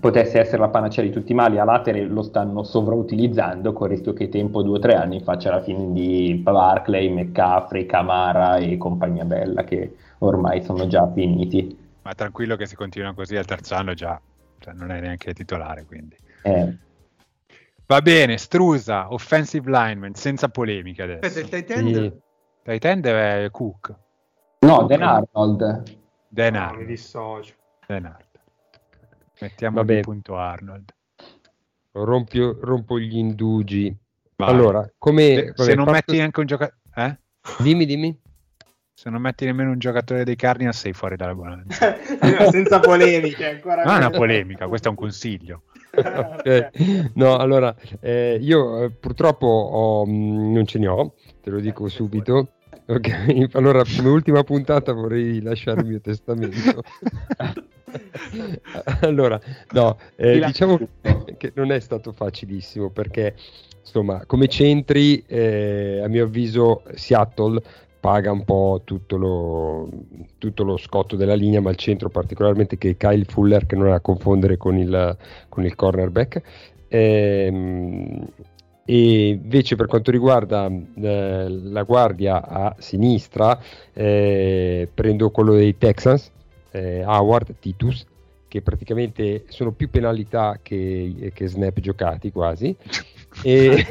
potesse essere la panacea di tutti i mali. A latere lo stanno sovrautilizzando con il rischio che tempo due o tre anni faccia la fine di Barclay, McCaffrey, Camara e compagnia bella che ormai sono già finiti. Ma tranquillo che se continua così al terzo anno già cioè, non è neanche titolare, quindi. Eh, Va bene, Strusa, offensive lineman, senza polemiche adesso. Aspetta, il tight end? Sì. Tight end è Cook, no, Dan Arnold. Dan No, mi Arnold. dissocio. Dan Arnold. Mettiamo Va bene. il punto Arnold. Rompio- rompo gli indugi. Vai. Allora, come... se, vabbè, se non parto- metti neanche un giocatore... Eh? Dimmi, dimmi. Se non metti nemmeno un giocatore dei Cardinals sei fuori dalla bonanza. Senza polemiche, ancora Non è una polemica, questo è un consiglio. Ok. No, allora, eh, io eh, purtroppo ho, mh, non ce ne ho, te lo dico subito. Ok, allora come ultima puntata vorrei lasciare il mio testamento. Allora, no, eh, diciamo che non è stato facilissimo perché, insomma, come centri, eh, a mio avviso, Seattle paga un po' tutto lo, tutto lo scotto della linea, ma il centro particolarmente che è Kyle Fuller, che non è da confondere con il, con il cornerback. Ehm, e invece per quanto riguarda eh, la guardia a sinistra, eh, prendo quello dei Texans, eh, Howard, Titus, che praticamente sono più penalità che, che snap giocati quasi. e,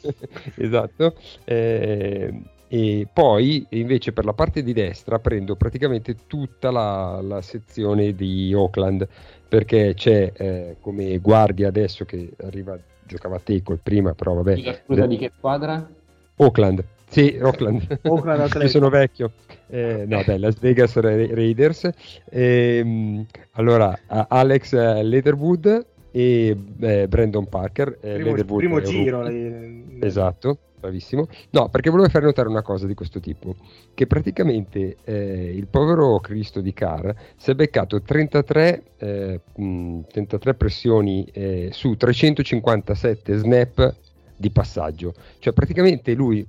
esatto. Eh, e poi invece per la parte di destra prendo praticamente tutta la, la sezione di Oakland perché c'è eh, come guardia adesso che arriva, giocava a Tackle prima, però vabbè. Scusa, scusa, di che squadra? Oakland, sì, Oakland. Oakland Io sono vecchio. Eh, no, dai, Las Vegas Ra- Raiders. Ehm, allora, a- Alex eh, Leatherwood e eh, Brandon Parker. eh, Primo, primo giro. rookie. lei- Esatto, bravissimo. No, perché volevo far notare una cosa di questo tipo, che praticamente eh, il povero Cristo di Carr si è beccato 33, eh, mh, 33 pressioni eh, su 357 snap di passaggio, cioè praticamente lui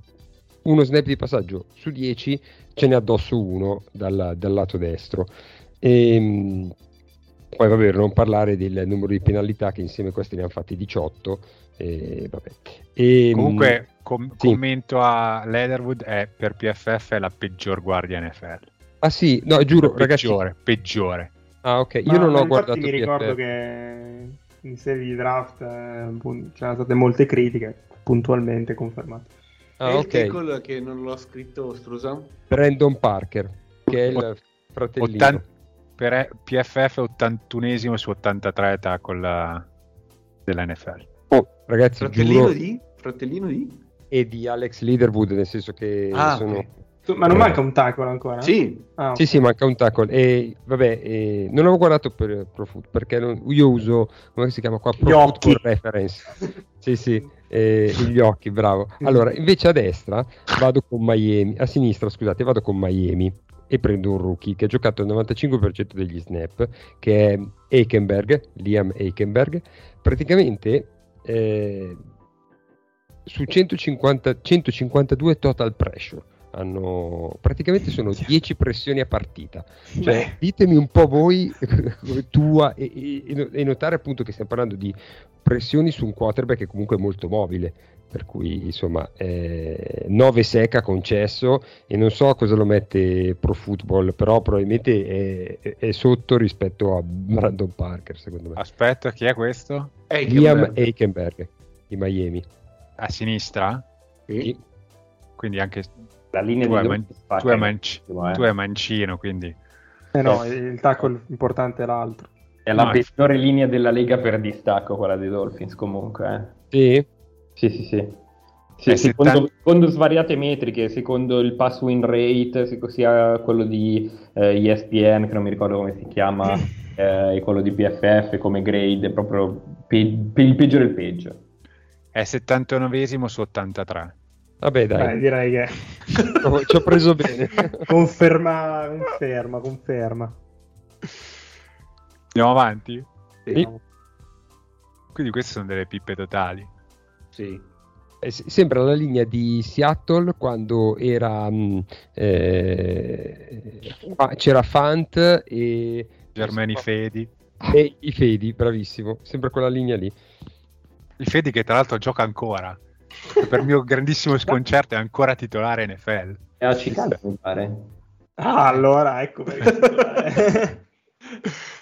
uno snap di passaggio su 10 ce n'è addosso uno dal, dal lato destro. E, poi vabbè, non parlare del numero di penalità che insieme a questi ne hanno fatti 18. E, vabbè. E, Comunque, com- sì. commento a Leatherwood è per PFF è la peggior guardia NFL. Ah sì, no, giuro, ragazzi. Peggiore, peggiore. Ah, ok, io Ma non ho guardato Mi ricordo PFF. che in serie di draft eh, c'erano state molte critiche, puntualmente confermate. Ah, il ok. tackle che non l'ho scritto, Strusa? Brandon Parker, che è il Ot- fratellino. Ottan- per PFF 81esimo su 83 tackle della NFL. Oh, ragazzi, Fratellino giuro, di? Fratellino di? e di Alex Leaderwood, nel senso che Ah, sono... ok. Tu- Ma non manca un tackle ancora? Sì, Ah, ok. Sì, sì, manca un tackle. E vabbè, eh, non avevo guardato per Pro Foot perché non- io uso come si chiama qua? Pro Gli occhi. Reference. sì, sì, eh, gli occhi, bravo. Allora, invece a destra vado con Miami, a sinistra, scusate, vado con Miami e prendo un rookie che ha giocato il 95% degli snap, che è Eikenberg, Liam Eikenberg. Praticamente eh, su 150, 152 total pressure. Hanno, praticamente sono 10 pressioni a partita. Cioè, ditemi un po' voi, tua, e, e- e notare appunto che stiamo parlando di pressioni su un quarterback che comunque è molto mobile. Per cui, insomma, 9 secca concesso e non so cosa lo mette Pro Football, però probabilmente è, è- sotto rispetto a Brandon Parker, secondo me. Aspetta, chi è questo? Liam bello. Eikenberg di Miami. A sinistra? Sì. Quindi anche La linea tu di man- tu è manci- bellissimo, eh. tu hai mancino, quindi Eh no, il tackle importante è l'altro. È la No, peggiore linea della lega per distacco, quella dei Dolphins, comunque. eh. Sì? Sì, sì, sì. Sì, Eh, secondo, 70 secondo svariate metriche, secondo il pass win rate, se- sia quello di eh, ESPN, che non mi ricordo come si chiama, eh, e quello di PFF come grade, è proprio pe- pe- il peggio del peggio. è 79esimo su 83. Vabbè, Dai, dai, direi che ci ho preso bene. conferma, conferma, conferma. Andiamo avanti? Sì. Quindi queste sono delle pippe totali. Sì. Eh, Sembra la linea di Seattle quando era mh, eh, fa- c'era Fant e, Germani Fedi. e i Fedi, bravissimo. Sembra quella linea lì. Il Fedi che tra l'altro gioca ancora. Che per mio grandissimo sconcerto è ancora titolare NFL. È a Chicago, mi pare. Ah, allora, ecco perché.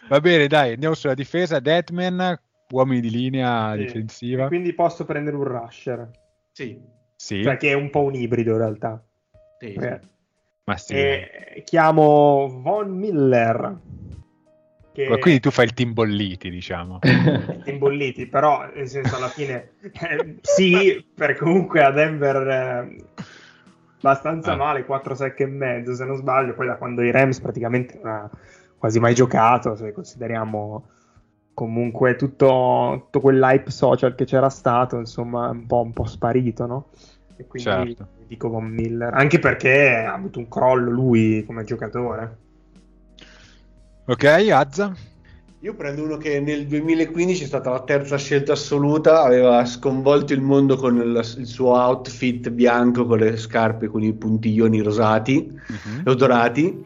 Va bene, dai, andiamo sulla difesa. Deadman, uomini di linea Sì. difensiva. Quindi posso prendere un rusher, Sì. Sì, cioè che è un po' un ibrido in realtà. Sì, Eh, ma sì. e chiamo Von Miller. Che Ma Quindi tu fai il team bolliti, diciamo. imbolliti, però nel senso alla fine eh, sì, perché comunque a Denver eh, abbastanza Ah. male, 4 sec e mezzo se non sbaglio, poi da quando i Rams praticamente non ha quasi mai giocato, se consideriamo comunque tutto, tutto quell'hype social che c'era stato, insomma, un po', un po' sparito, no? E quindi Certo. dico Von Miller, anche perché ha avuto un crollo lui come giocatore. Ok, Azza? Io prendo uno che nel 2015 è stata la terza scelta assoluta, aveva sconvolto il mondo con il, il suo outfit bianco con le scarpe con i puntiglioni rosati o dorati,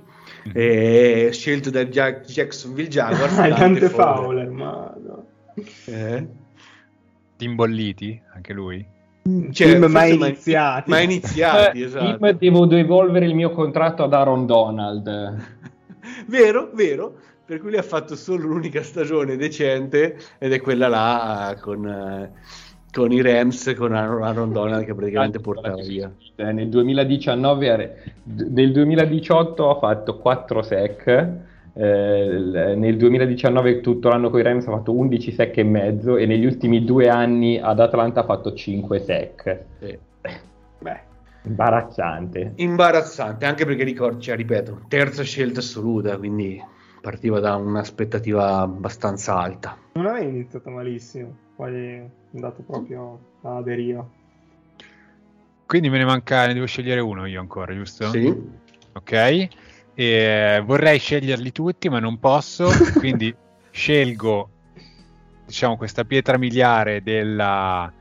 e scelto da Jack- Jacksonville Jaguars. Hai Dante tante Fowler. Ma no. Eh? Team bolliti, anche lui. Cioè, Team forse mai mai- iniziati. mai iniziati, Eh, esatto. Team, devo devolvere il mio contratto ad Aaron Donald. Vero, vero. Per cui lui ha fatto solo l'unica stagione decente ed è quella là con, eh, con i Rams, con Aaron Donald che praticamente portava via. Eh, Nel 2019, are- d- nel 2018 ha fatto 4 sec, eh, nel 2019 tutto l'anno con i Rams ha fatto 11 sec e mezzo e negli ultimi due anni ad Atlanta ha fatto 5 sec. Sì. Beh, Imbarazzante. Imbarazzante, anche perché ricordo, cioè, ripeto, terza scelta assoluta, quindi partiva da un'aspettativa abbastanza alta. non avevi iniziato malissimo, poi è andato proprio alla deriva. Quindi me ne manca, ne devo scegliere uno io ancora, giusto? Sì. Ok. E vorrei sceglierli tutti, ma non posso, quindi scelgo diciamo questa pietra miliare della,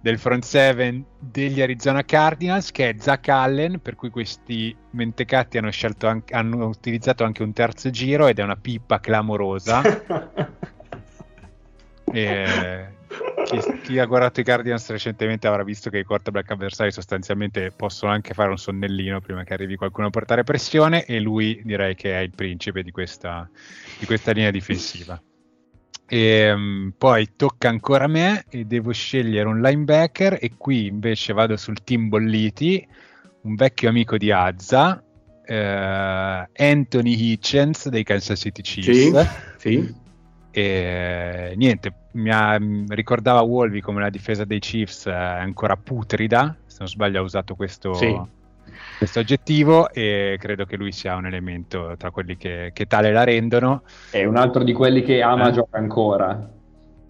del front seven degli Arizona Cardinals che è Zach Allen, per cui questi mentecatti hanno, scelto anche- hanno utilizzato anche un terzo giro ed è una pippa clamorosa. E chi, chi ha guardato i Guardians recentemente avrà visto che i quarterback avversari sostanzialmente possono anche fare un sonnellino prima che arrivi qualcuno a portare pressione e lui direi che è il principe di questa, di questa linea difensiva. E, um, poi tocca ancora a me e devo scegliere un linebacker e qui invece vado sul team Bolliti, un vecchio amico di Azza, eh, Anthony Hitchens dei Kansas City Chiefs. Sì, sì. E niente, mi ha, ricordava Wolvi come la difesa dei Chiefs è ancora putrida, se non sbaglio ha usato questo, Sì. Questo aggettivo e credo che lui sia un elemento tra quelli che, che tale la rendono. È un altro di quelli che ama Eh. gioca ancora.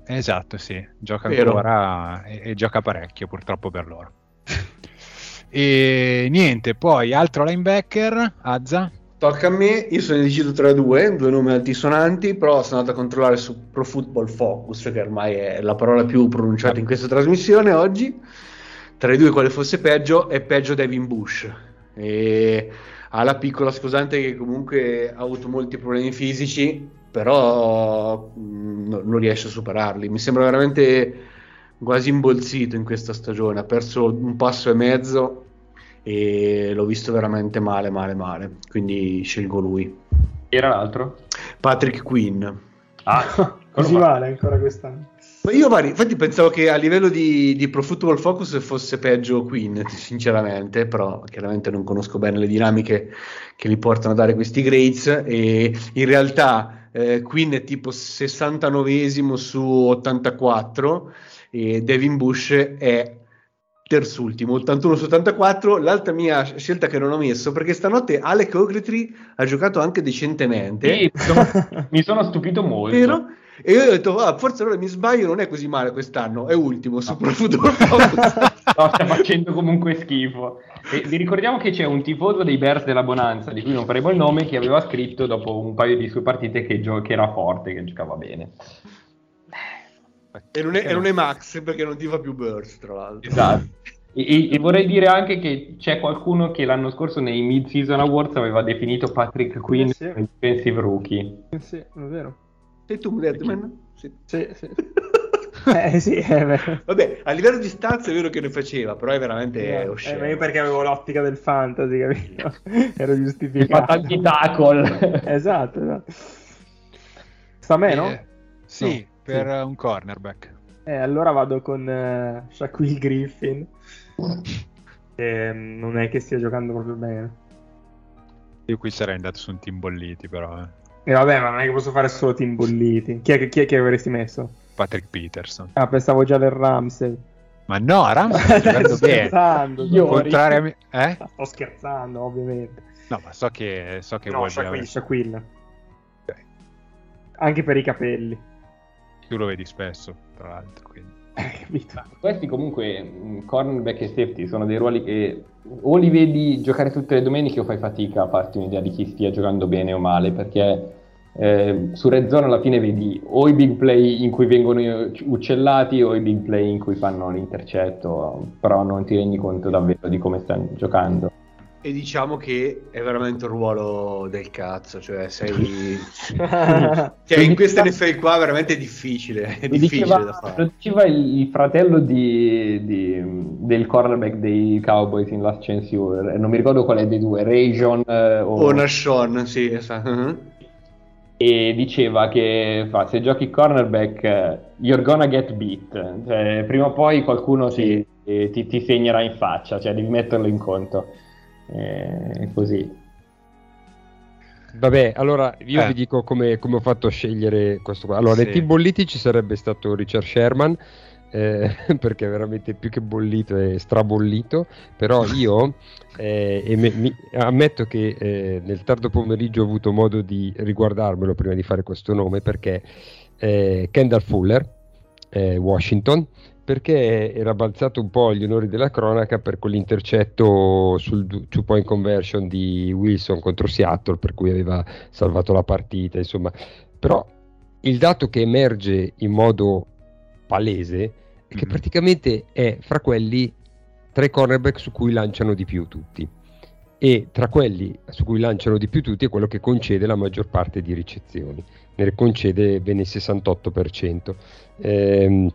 Esatto, sì, gioca Vero. ancora e, e gioca parecchio purtroppo per loro. e niente, poi altro linebacker, Azza. Tocca a me, io sono deciso tra due, due nomi altisonanti, però sono andato a controllare su Pro Football Focus, che ormai è la parola più pronunciata in questa trasmissione oggi. Tra i due quale fosse peggio, è peggio Devin Bush. E ha la piccola scusante che comunque ha avuto molti problemi fisici, però no- non riesce a superarli. Mi sembra veramente quasi imbolsito in questa stagione, ha perso un passo e mezzo e l'ho visto veramente male, male, male. Quindi scelgo lui. Era l'altro? Patrick Quinn. Ah, Così vale ancora quest'anno. Ma io vari, infatti pensavo che a livello di, di Pro Football Focus fosse peggio Quinn, sinceramente, però chiaramente non conosco bene le dinamiche che li portano a dare questi grades e in realtà eh, Quinn è tipo 69esimo su 84 e Devin Bush è terzultimo, 81 su 84, l'altra mia scelta che non ho messo perché stanotte Alec Ogletree ha giocato anche decentemente. Sì, mi sono- mi sono stupito molto. Vero? E io ho detto, "Ah, forse allora mi sbaglio, non è così male quest'anno, è ultimo su Pro Football Focus. No, sta facendo comunque schifo. E vi ricordiamo che c'è un tifoso dei Bears della Bonanza, di cui non faremo il nome, che aveva scritto dopo un paio di sue partite che, gio- che era forte, che giocava bene. e, non è, e non è Max perché non ti fa più burst, tra l'altro. Esatto. E, e- vorrei dire anche che c'è qualcuno che l'anno scorso nei Mid-Season Awards aveva definito Patrick Quinn Eh sì. un defensive rookie. sì, è vero. Sei tu, Deadman? Sì. Sì, sì. eh sì, è vero. Vabbè, a livello di stazza è vero che ne faceva, però è veramente Eh, osceno. ma io perché avevo l'ottica del fantasy, capito? Ero giustificato. tanti tackle. Esatto, esatto. Sta a me, no? Eh, sì, No, per sì. eh, un cornerback. Eh, allora vado con eh, Shaquille Griffin. Che mm, non è che stia giocando proprio bene. Io qui sarei andato su un team bolliti, però. eh. E vabbè, ma non è che posso fare solo team bolliti. Chi è, che- chi è che avresti messo? Patrick Peterson. Ah, pensavo già del Ramsey. Ma no, Ramsey bene. scherzando. Io- Tori. Contrariamente... Eh? Sto scherzando, ovviamente. No, ma so che, so che No, vuoi Shaquille, Shaquille. Ok. Anche per i capelli. Tu lo vedi spesso, tra l'altro. Quindi. Questi comunque, mh, cornerback e safety, sono dei ruoli che o li vedi giocare tutte le domeniche o fai fatica a farti un'idea di chi stia giocando bene o male, perché eh, su Red Zone alla fine vedi o i big play in cui vengono uccellati o i big play in cui fanno l'intercetto, però non ti rendi conto davvero di come stanno giocando. E diciamo che è veramente un ruolo del cazzo, cioè sei... Cioè in questa NFL qua veramente è difficile, è Lo difficile diceva, da fare. lo diceva il, il fratello di- di- del cornerback dei Cowboys in Last Chance U, non mi ricordo qual è dei due, Rajon eh, o... O Nashon, sì, esatto. Mhm. E diceva che fa, se giochi cornerback eh, you're gonna get beat cioè, prima o poi qualcuno Sì. ti, ti- ti segnerà in faccia cioè devi metterlo in conto Eh, così Vabbè, allora io Eh. vi dico come, come ho fatto a scegliere questo qua. Allora, Sì. nei team bolliti ci sarebbe stato Richard Sherman, eh, perché è veramente più che bollito è strabollito, però io eh, e me- mi- ammetto che eh, nel tardo pomeriggio ho avuto modo di riguardarmelo prima di fare questo nome, perché eh, Kendall Fuller, eh, Washington, perché era balzato un po' agli onori della cronaca per quell'intercetto sul two point conversion di Wilson contro Seattle, per cui aveva salvato la partita, insomma. Però il dato che emerge in modo palese è che Mhm. praticamente è fra quelli tre cornerback su cui lanciano di più tutti. E tra quelli su cui lanciano di più tutti è quello che concede la maggior parte di ricezioni, ne concede ben il 68%. Ehm,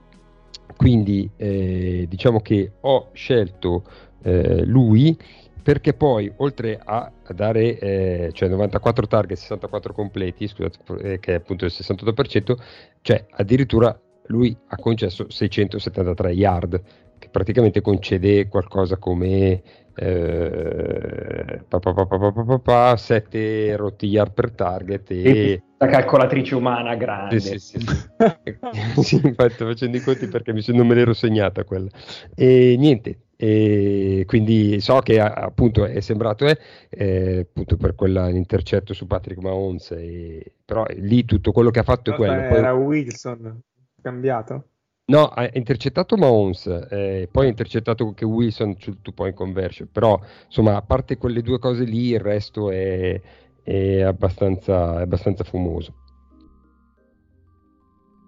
quindi eh, diciamo che ho scelto eh, lui perché poi oltre a dare eh, cioè 94 target 64 completi scusate, eh, che è appunto il 68% cioè addirittura lui ha concesso 673 yard che praticamente concede qualcosa come eh, pa, pa, pa, pa, pa, pa, pa, 7 rotti yard per target e La calcolatrice umana grande. sì, sì, sì, sì. Infatti sto facendo i conti perché mi sono- non me l'ero segnata quella. E niente, e quindi so che appunto è sembrato eh, eh, appunto per quell'intercetto su Patrick Mahomes, e- però lì tutto quello che ha fatto è quello. Poi- Era Wilson cambiato. No, ha intercettato Mahomes, eh, poi ha intercettato anche Wilson sul two point conversion, però insomma a parte quelle due cose lì il resto è, è abbastanza, è abbastanza fumoso.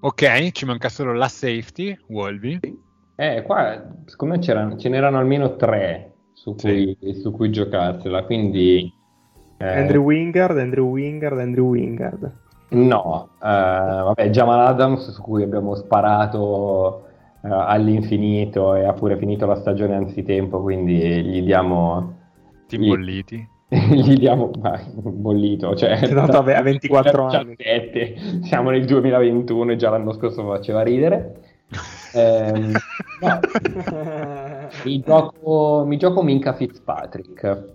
Ok, ci manca solo la safety, Wolby. Eh, qua secondo me c'erano- ce n'erano almeno tre su cui, su cui giocarsela, quindi eh, Andrew Wingard, Andrew Wingard, Andrew Wingard. No, eh, vabbè, Jamal Adams su cui abbiamo sparato eh, all'infinito e ha pure finito la stagione anzitempo, quindi gli diamo Team Gli- bolliti. gli diamo ma, bollito, cioè Tanto a 24 anni. 17, siamo nel 2021 e già l'anno scorso faceva ridere. Ehm, no, mi gioco, mi gioco Minka Fitzpatrick,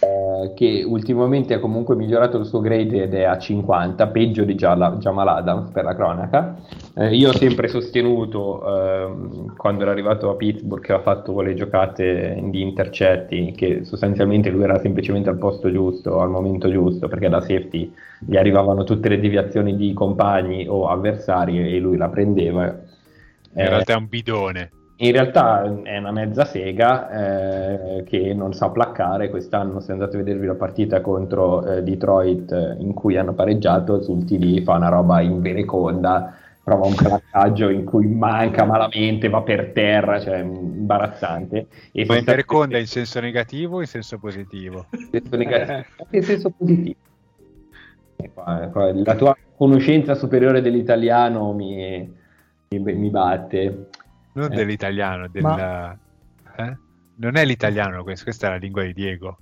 eh, che ultimamente ha comunque migliorato il suo grade ed è a 50, peggio di Jamal Adams per la cronaca. Eh, io ho sempre sostenuto, ehm, quando era arrivato a Pittsburgh, che ha fatto le giocate di intercetti, che sostanzialmente lui era semplicemente al posto giusto, al momento giusto, perché da safety gli arrivavano tutte le deviazioni di compagni o avversari e lui la prendeva. In Eh, realtà è un bidone. In realtà è una mezza sega eh, che non sa placcare. Quest'anno, se andate a vedervi la partita contro eh, Detroit eh, in cui hanno pareggiato, sul TD fa una roba in vereconda, prova un placcaggio in cui manca malamente, va per terra, cioè imbarazzante. E Ma in sostanzialmente- Vereconda in senso negativo o in senso positivo? in senso negativo, in senso positivo. E qua- qua la tua conoscenza superiore dell'italiano mi, mi- mi batte. Non Eh. dell'italiano, del... eh? Non è l'italiano questo, questa è la lingua di Diego.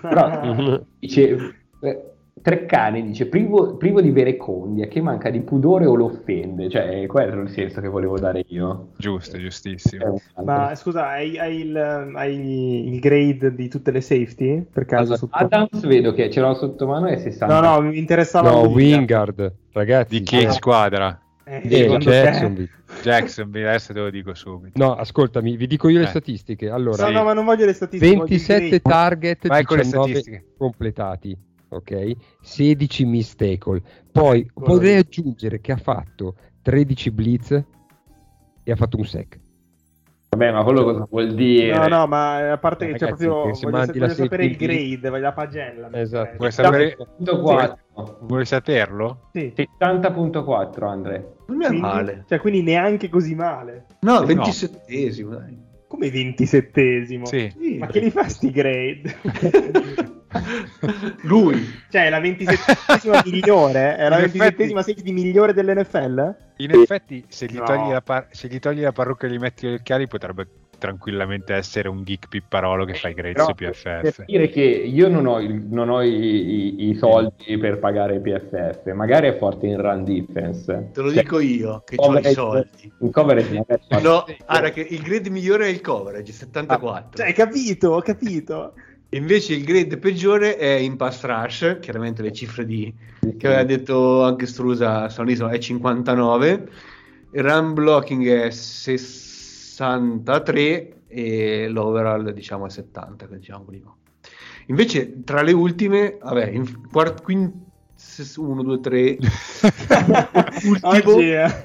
Però dice eh, Treccani dice privo, privo di verecondia che manca di pudore o lo offende cioè è quello il senso che volevo dare io Giusto, È giustissimo. Ma scusa, hai, hai il, hai il grade di tutte le safety? Per caso? Allora, sotto- Adams vedo che ce l'ho sotto mano è 60 No, no, mi interessava No, Wingard. Wingard, ragazzi. Di che eh, squadra? Eh, te? Jacksonville. Jacksonville, adesso te lo dico subito. No, ascoltami, vi dico io le Eh. statistiche. Allora, No, no, ma non voglio le statistiche. voglio il 27 grade. target, Vai con le 19 statistiche. completati, ok? 16 miss tackle. Poi vorrei aggiungere che ha fatto 13 blitz e ha fatto un sec. Vabbè ma quello cosa vuol dire No, no, ma a parte che c'è proprio. che se Voglio, voglio sapere il grade, voglio la pagella. Esatto. Vuoi sapere? 70.4 Vuoi saperlo? Sì. 70.4 Andre Non mi è Quindi, male. cioè, quindi neanche così male. No, No. 27esimo, dai. Come 27esimo? Sì. Sì. Ma che li fa sti grade? Lui. cioè, è la 27esima migliore? È la In effetti- 27esima safety migliore dell'NFL? In effetti, se gli, No. togli la par- se gli togli la parrucca e gli metti gli occhiali, potrebbe tranquillamente essere un geek pipparolo che fa i Però, su per PFF. dire che io non ho, il- non ho i, i- i soldi per pagare PFF, magari è forte in run defense. Te lo Cioè, dico io che ho i soldi. In coverage. No, guarda che il grade migliore è il coverage, 74. Cioè, hai capito, ho capito. Invece il grade peggiore è in pass rush, chiaramente le cifre di, che aveva detto anche Strusa Soniso è 59, il run blocking è 63 e l'overall diciamo è 70, che diciamo prima. Invece tra le ultime, vabbè, in quart- quin- 1, 2, 3, ultimo, Oggi, eh.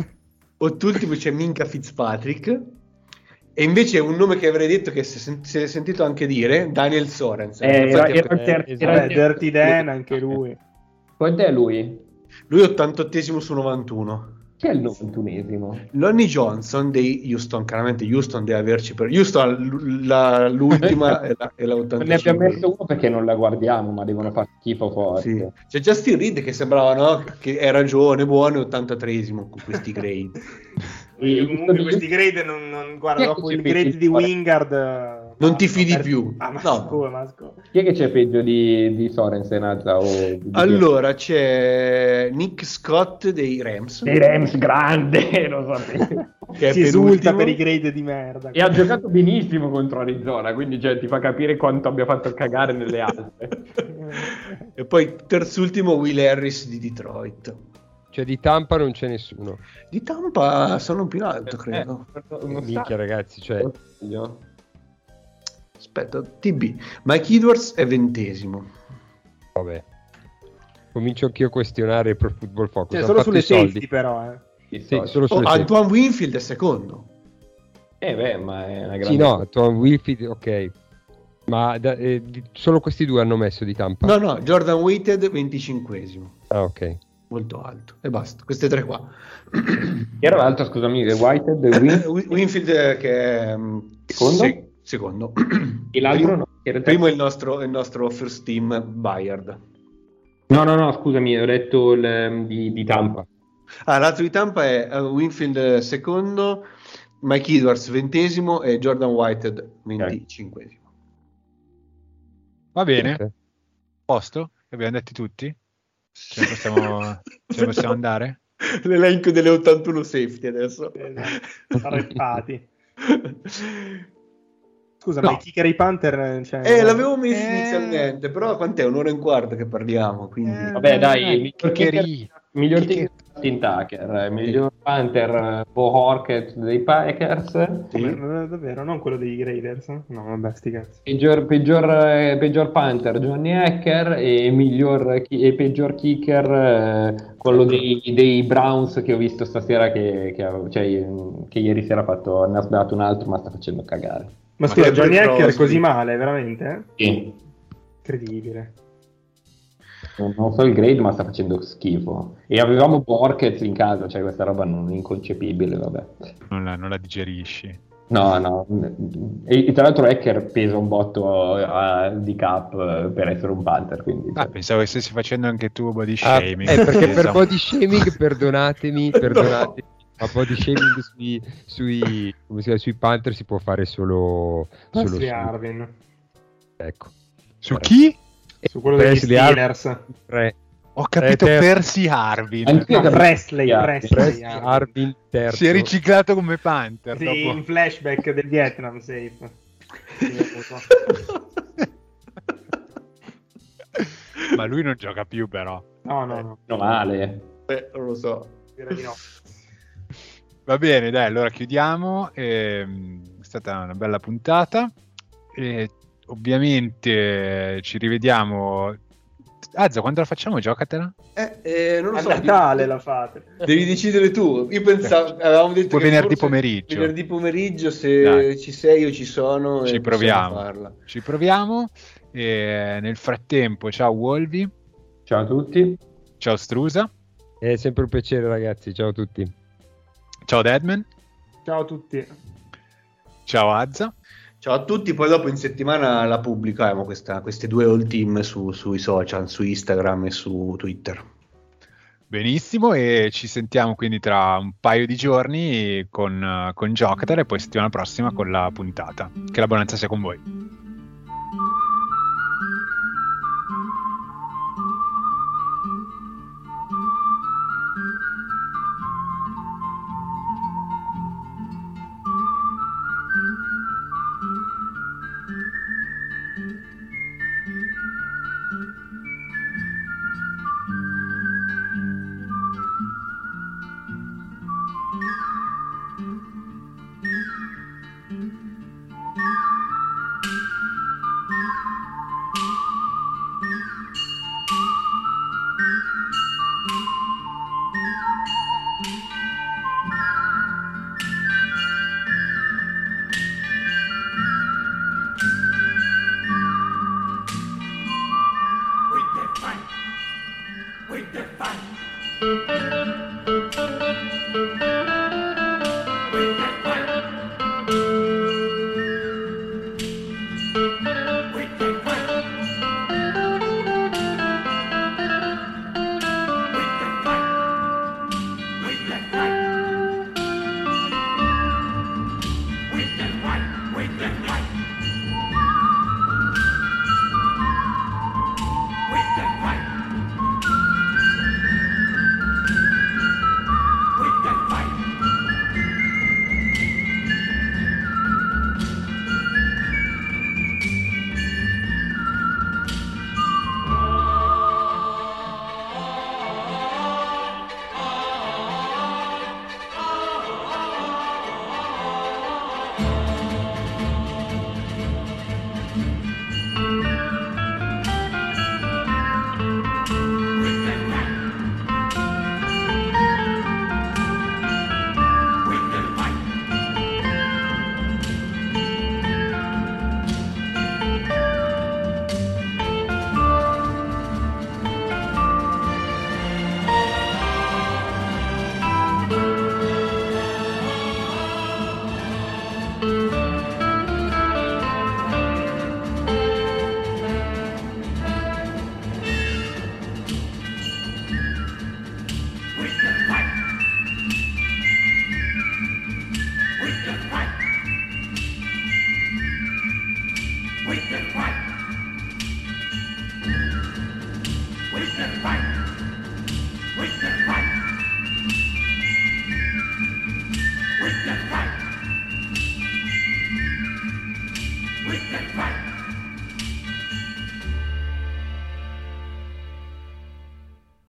ottultimo c'è Minka Fitzpatrick e invece un nome che avrei detto che si è è sentito anche dire, Daniel Sorensen. Eh, era, era esatto. era ter- Dirty Dan, anche lui. Quant'è lui? Lui è 88esimo su 91. Chi è il 91esimo? Lonnie Johnson dei Houston, chiaramente Houston deve averci per Houston la- l'ultima è la, è la Non ne abbiamo 85. messo uno perché non la guardiamo, ma devono fare schifo forte. Sì. C'è Justin Reed che sembrava no, che era giovane, buono, 83esimo con questi grade. E- Comunque questi grade non, non- guarda, dopo il grade di? Wingard eh, Non ti fidi per- più. Ah, ma No. scusa, ma scusa. Chi è che c'è peggio di, di Sorensen Azza o di- Allora c'è Nick Scott dei Rams. dei Rams grande, lo sapevo. Che è si esulta per i grade di merda. E ha giocato benissimo contro Arizona, quindi cioè, ti fa capire quanto abbia fatto cagare nelle altre. E poi terzultimo Will Harris di Detroit. Cioè di Tampa non c'è nessuno. Di Tampa sono più alto, credo. Eh, non Minchia ragazzi, cioè Aspetta, TB. Mike Edwards è ventesimo. vabbè. Comincio anch'io a questionare il Pro Football Focus. Cioè, solo fatto sulle safety però, eh. Sì, solo Oh, sulle safety. Antoine Winfield è secondo. Eh beh, ma è una grande... Sì, no, Tom Wilfield, ok. Ma da- eh, solo questi due hanno messo di Tampa. No, no, Jordan Waited 25esimo. Ah, ok. Molto alto. E basta, queste tre qua. Chi era l'altro, scusami, The Whitehead, Win, Wi- Winfield eh, che è mm, Secondo? se- secondo. e l'altro no. Primo è il nostro, il nostro first team Bayard. No, no, no, scusami, ho detto il, ehm, di, di Tampa. Ah, l'altro di Tampa è eh, Winfield eh, secondo, Mike Edwards ventesimo e Jordan Whitehead venticinquesimo. Va bene, Ok. posto? Abbiamo detti tutti? Ce ne possiamo, ce ne possiamo andare? L'elenco delle 81 safety adesso. Esatto, Arreppati. Scusa, No. ma i kicker e i Panther... Cioè, Eh, l'avevo messo Eh. inizialmente, però quant'è? Un'ora e un quarto che parliamo, quindi... Eh, Vabbè, dai, dai, miglior kicker- miglior kicker Tim Tucker, eh, miglior Panther eh, Bo Horket dei Packers, Come- davvero, non quello dei Graders? eh? No, vabbè, sti cazzi. peggior, peggior, eh, peggior Panther Johnny Hacker e, miglior, e peggior kicker eh, quello dei, dei Browns che ho visto stasera che, che, cioè, che ieri sera ha fatto, ne ha sbagliato un altro ma sta facendo cagare. Ma Ma scusa, Johnny Hacker Crosby. così male, veramente? eh? Sì. Incredibile. Non non so il grade, ma sta facendo schifo. E avevamo Borket in casa, cioè questa roba non inconcepibile, vabbè. Non la, non la digerisci. No, no. E, e tra l'altro Hacker pesa un botto eh, di cap eh, per essere un Panther, quindi... Ah, pensavo che stessi facendo anche tu body Ah, shaming. eh, perché per Esatto. body shaming, perdonatemi, perdonatemi, ma body shaming sui, sui, come si chiama, sui Panther si può fare solo, solo su, Arvin. ecco. Su chi? Su quello degli Presley. Steelers. Tre. Ho capito Eh, te- Percy Harvin. Anch'io No, Presley, Presley. Presley Arvin. Arvin terzo. Si è riciclato come Panther. Sì, dopo. in flashback del Vietnam, safe. Ma lui non gioca più, però. No, no, no. Meno male. Eh, non lo so. Direi di no. Va bene, dai, allora chiudiamo. Ehm, è stata una bella puntata. E ovviamente ci rivediamo. Azza, quando la facciamo? Giocatela? Eh, eh, non lo A so. Natale la fate. Devi decidere tu. Io pensavo, avevamo detto Poi che venerdì pomeriggio. Venerdì pomeriggio, se Dai. ci sei o ci sono, Ci eh, proviamo. Ci proviamo. E nel frattempo, ciao Wolvi, Ciao a tutti. ciao Strusa, È sempre un piacere ragazzi, ciao a tutti. ciao Deadman, Ciao a tutti. ciao Azza. Ciao a tutti, poi dopo in settimana la pubblichiamo questa- queste due all team su- sui social, su Instagram e su Twitter. Benissimo, e ci sentiamo quindi tra un paio di giorni con, con Giocatela e poi settimana prossima con la puntata. Che la buonanza sia con voi. Mm-hmm.